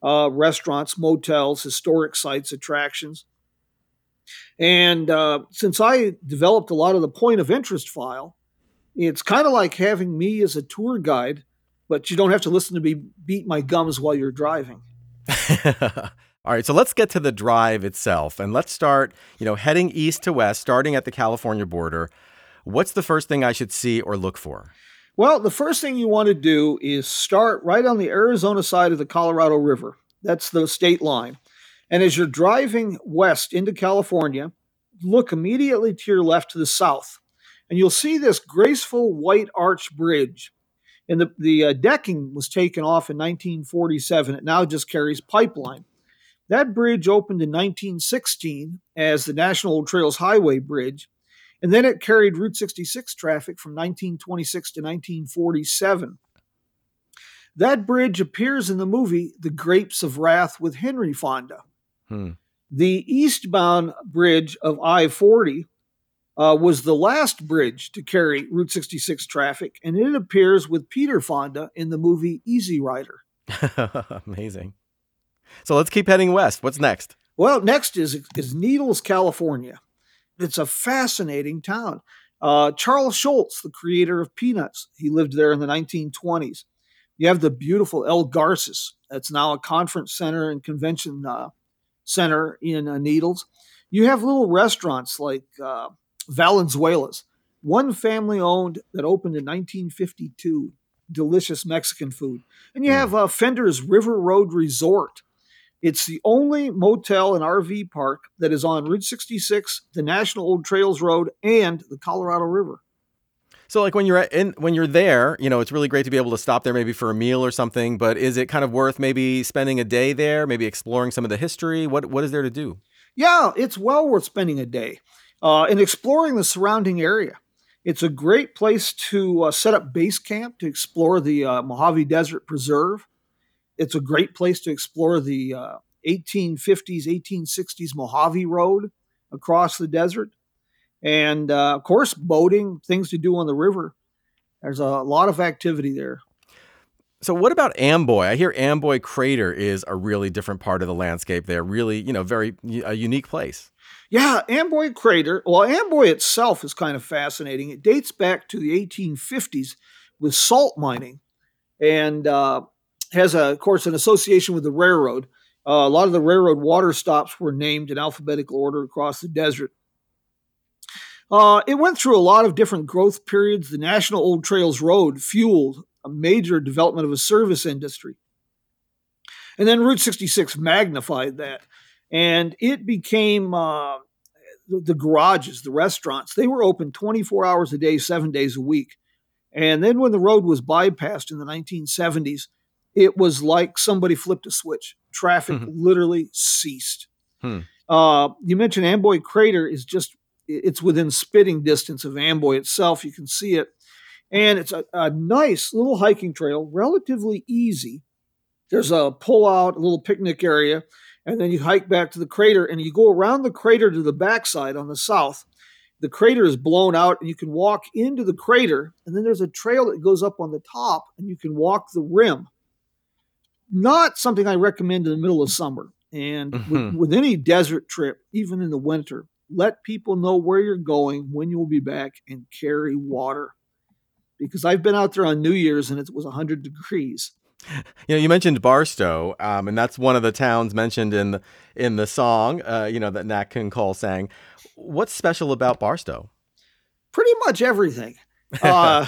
uh, restaurants, motels, historic sites, attractions. And uh, since I developed a lot of the point of interest file, it's kind of like having me as a tour guide, but you don't have to listen to me beat my gums while you're driving. <laughs>
All right, so let's get to the drive itself and let's start, you know, heading east to west, starting at the California border. What's the first thing I should see or look for?
Well, the first thing you want to do is start right on the Arizona side of the Colorado River. That's the state line. And as you're driving west into California, look immediately to your left to the south. And you'll see this graceful white arch bridge. And the, the uh, decking was taken off in 1947. It now just carries pipeline. That bridge opened in 1916 as the National Old Trails Highway Bridge, And then it carried Route 66 traffic from 1926 to 1947. That bridge appears in the movie The Grapes of Wrath with Henry Fonda. Hmm. The eastbound bridge of I 40 uh, was the last bridge to carry Route 66 traffic, and it appears with Peter Fonda in the movie Easy Rider. <laughs>
Amazing. So let's keep heading west. What's next?
Well, next is, is Needles, California. It's a fascinating town. Uh, Charles Schulz, the creator of Peanuts, he lived there in the 1920s. You have the beautiful El Garces. That's now a conference center and convention uh, center in uh, Needles. You have little restaurants like uh, Valenzuela's, one family owned that opened in 1952. Delicious Mexican food. And you hmm. have uh, Fender's River Road Resort. It's the only motel and RV park that is on Route 66, the National Old Trails Road, and the Colorado River.
So like when you're in when you're there, you know, it's really great to be able to stop there maybe for a meal or something, but is it kind of worth maybe spending a day there, maybe exploring some of the history? What what is there to do?
Yeah, it's well worth spending a day uh, and exploring the surrounding area. It's a great place to uh, set up base camp to explore the uh, Mojave Desert Preserve. It's a great place to explore the 1850s, uh, 1860s Mojave Road across the desert. And uh, of course, boating, things to do on the river. There's a lot of activity there.
So, what about Amboy? I hear Amboy Crater is a really different part of the landscape there. Really, you know, very a unique place.
Yeah, Amboy Crater. Well, Amboy itself is kind of fascinating. It dates back to the 1850s with salt mining, and uh, has, a, of course, an association with the railroad. Uh, a lot of the railroad water stops were named in alphabetical order across the desert. Uh, it went through a lot of different growth periods. The National Old Trails Road fueled a major development of a service industry. And then Route 66 magnified that. And it became uh, the, the garages, the restaurants, they were open 24 hours a day, seven days a week. And then when the road was bypassed in the 1970s, it was like somebody flipped a switch. Traffic mm-hmm. literally ceased. Hmm. Uh, you mentioned Amboy Crater is just it's within spitting distance of Amboy itself. You can see it. And it's a, a nice little hiking trail, relatively easy. There's a pull out, a little picnic area, and then you hike back to the crater and you go around the crater to the backside on the south. The crater is blown out and you can walk into the crater, and then there's a trail that goes up on the top and you can walk the rim. Not something I recommend in the middle of summer. And mm-hmm. with, with any desert trip, even in the winter, let people know where you're going, when you will be back, and carry water. Because I've been out there on New Year's and it was 100 degrees. <laughs>
You know, you mentioned Barstow, um, and that's one of the towns mentioned in the in the song. Uh, you know that Nat King Cole sang. What's special about Barstow?
Pretty much everything. <laughs> Uh,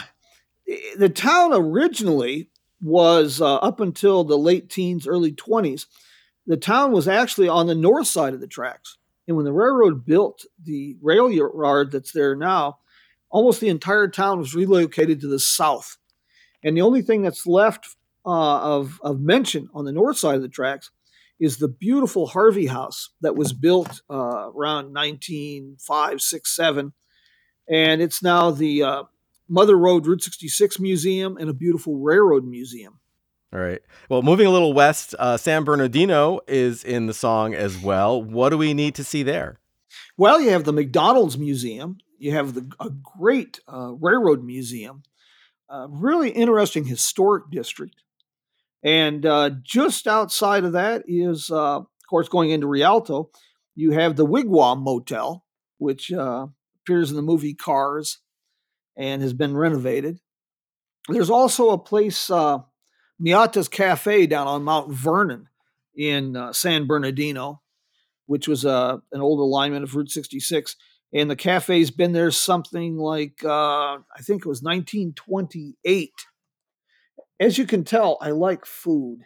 the town originally was uh, up until the late teens, early twenties. The town was actually on the north side of the tracks. And when the railroad built the rail yard that's there now, almost the entire town was relocated to the south. And the only thing that's left uh, of, of mention on the north side of the tracks is the beautiful Harvey House that was built uh, around 1905, 6, 7. And it's now the uh, Mother Road Route 66 Museum and a beautiful railroad museum.
All right. Well, moving a little west, uh, San Bernardino is in the song as well. What do we need to see there?
Well, you have the McDonald's Museum. You have the, a great uh, railroad museum, a really interesting historic district. And uh, just outside of that is, uh, of course, going into Rialto, you have the Wigwam Motel, which uh, appears in the movie Cars and has been renovated. There's also a place uh, Mitla's Cafe down on Mount Vernon in uh, San Bernardino, which was uh, an old alignment of Route 66. And the cafe's been there something like, uh, I think it was 1928. As you can tell, I like food.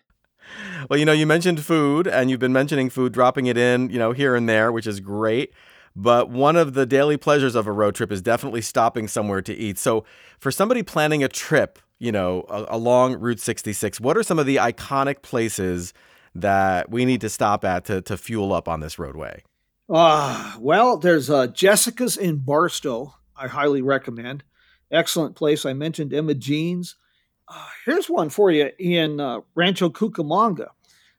Well, you know, you mentioned food and you've been mentioning food, dropping it in, you know, here and there, which is great. But one of the daily pleasures of a road trip is definitely stopping somewhere to eat. So, for somebody planning a trip, you know, along Route 66, what are some of the iconic places that we need to stop at to, to fuel up on this roadway?
Uh, well, there's uh, Jessica's in Barstow. I highly recommend. Excellent place. I mentioned Emma Jean's. Uh, here's one for you in uh, Rancho Cucamonga.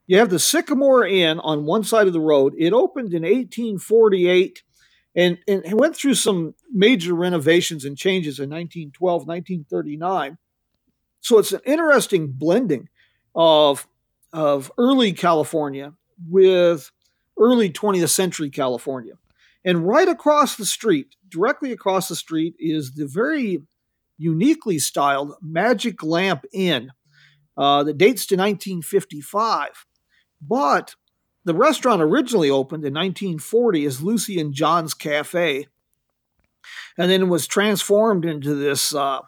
You have the Sycamore Inn on one side of the road. It opened in 1848 and, and went through some major renovations and changes in 1912, 1939. So it's an interesting blending of, of early California with early 20th century California. And right across the street, directly across the street, is the very uniquely styled Magic Lamp Inn uh, that dates to 1955. But the restaurant originally opened in 1940 as Lucy and John's Cafe, and then it was transformed into this uh,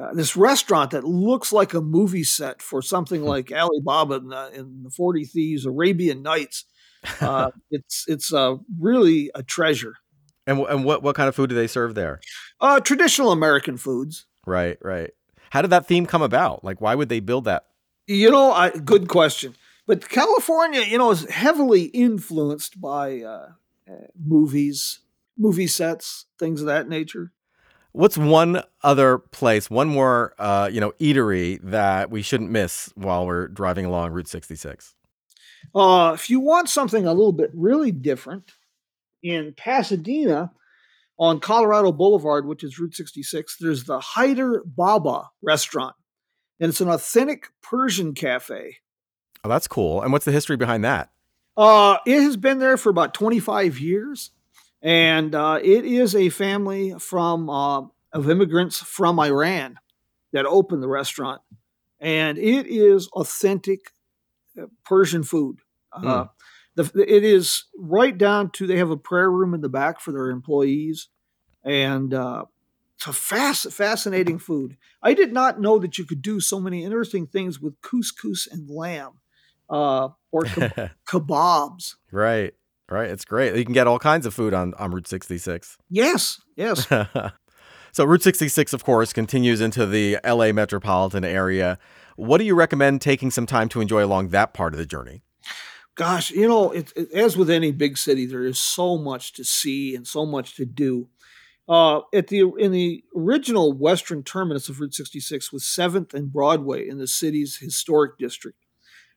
uh, this restaurant that looks like a movie set for something hmm. like Alibaba in the, in the Forty Thieves, Arabian Nights. <laughs> Uh, it's it's uh, really a treasure.
And and what what kind of food do they serve there?
Uh, traditional American foods.
Right, right. How did that theme come about? Like, why would they build that?
You know, I, good question. But California, you know, is heavily influenced by uh, uh, movies, movie sets, things of that nature.
What's one other place, one more, uh, you know, eatery that we shouldn't miss while we're driving along Route 66?
Uh, if you want something a little bit really different, in Pasadena on Colorado Boulevard, which is Route 66, there's the Hyder Baba restaurant. And it's an authentic Persian cafe.
Oh, that's cool. And what's the history behind that?
Uh, it has been there for about 25 years, and uh, it is a family from uh, of immigrants from Iran that opened the restaurant, and it is authentic uh, Persian food. Mm. The, it is right down to they have a prayer room in the back for their employees, and uh, it's a fast, fascinating food. I did not know that you could do so many interesting things with couscous and lamb uh, or ke- <laughs> kebabs.
Right, right. It's great. You can get all kinds of food on, on Route 66.
Yes, yes. <laughs>
so Route 66, of course, continues into the LA metropolitan area. What do you recommend taking some time to enjoy along that part of the journey?
Gosh, you know, it, it, as with any big city, there is so much to see and so much to do. Uh, at the in the original western terminus of Route 66 was Seventh and Broadway in the city's historic district.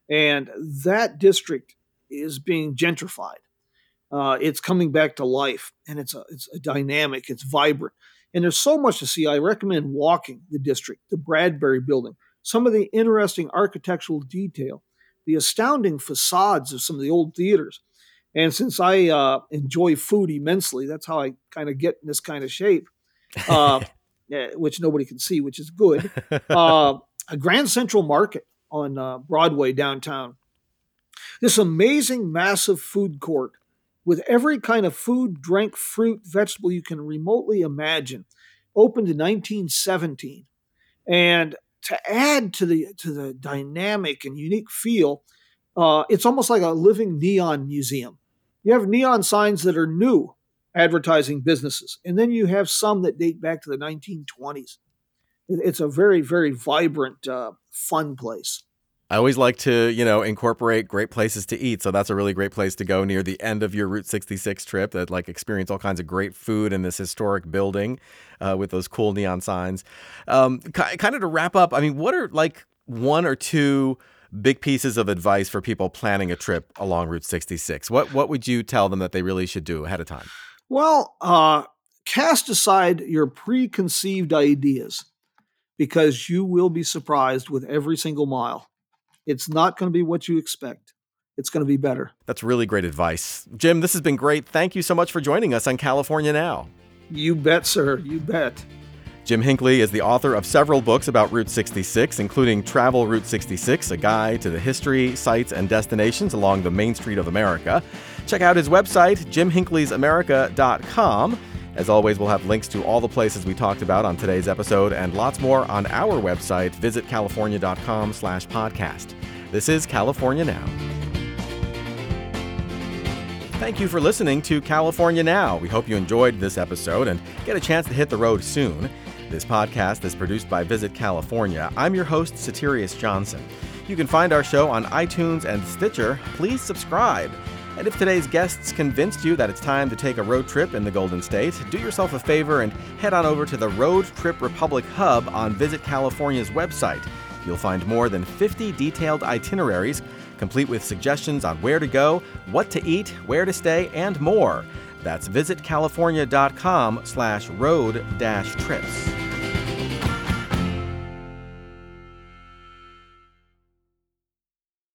And that district is being gentrified. Uh, it's coming back to life and it's a, it's a dynamic, it's vibrant. And there's so much to see. I recommend walking the district, the Bradbury building, some of the interesting architectural detail, the astounding facades of some of the old theaters. And since I uh, enjoy food immensely, that's how I kind of get in this kind of shape, uh, <laughs> which nobody can see, which is good. <laughs> Uh, a Grand Central Market on uh, Broadway downtown. This amazing, massive food court with every kind of food, drink, fruit, vegetable you can remotely imagine, opened in 1917. And to add to the to the dynamic and unique feel, uh, it's almost like a living neon museum. You have neon signs that are new, advertising businesses, and then you have some that date back to the 1920s. It's a very, very vibrant, uh, fun place.
I always like to, you know, incorporate great places to eat. So that's a really great place to go near the end of your Route 66 trip that like experience all kinds of great food in this historic building uh, with those cool neon signs. Um, kind of to wrap up, I mean, what are like one or two big pieces of advice for people planning a trip along Route 66? What what would you tell them that they really should do ahead of time?
Well, uh, cast aside your preconceived ideas because you will be surprised with every single mile. It's not going to be what you expect. It's going to be better.
That's really great advice. Jim, this has been great. Thank you so much for joining us on California Now.
You bet, sir. You bet.
Jim Hinckley is the author of several books about Route 66, including Travel Route 66, a guide to the history, sites, and destinations along the Main Street of America. Check out his website, jimhinckleysamerica.com. As always, we'll have links to all the places we talked about on today's episode and lots more on our website, visitcalifornia.com slash podcast. This is California Now. Thank you for listening to California Now. We hope you enjoyed this episode and get a chance to hit the road soon. This podcast is produced by Visit California. I'm your host, Soterios Johnson. You can find our show on iTunes and Stitcher. Please subscribe. And if today's guests convinced you that it's time to take a road trip in the Golden State, do yourself a favor and head on over to the Road Trip Republic Hub on Visit California's website. You'll find more than 50 detailed itineraries, complete with suggestions on where to go, what to eat, where to stay, and more. That's visitcalifornia.com slash road dash trips.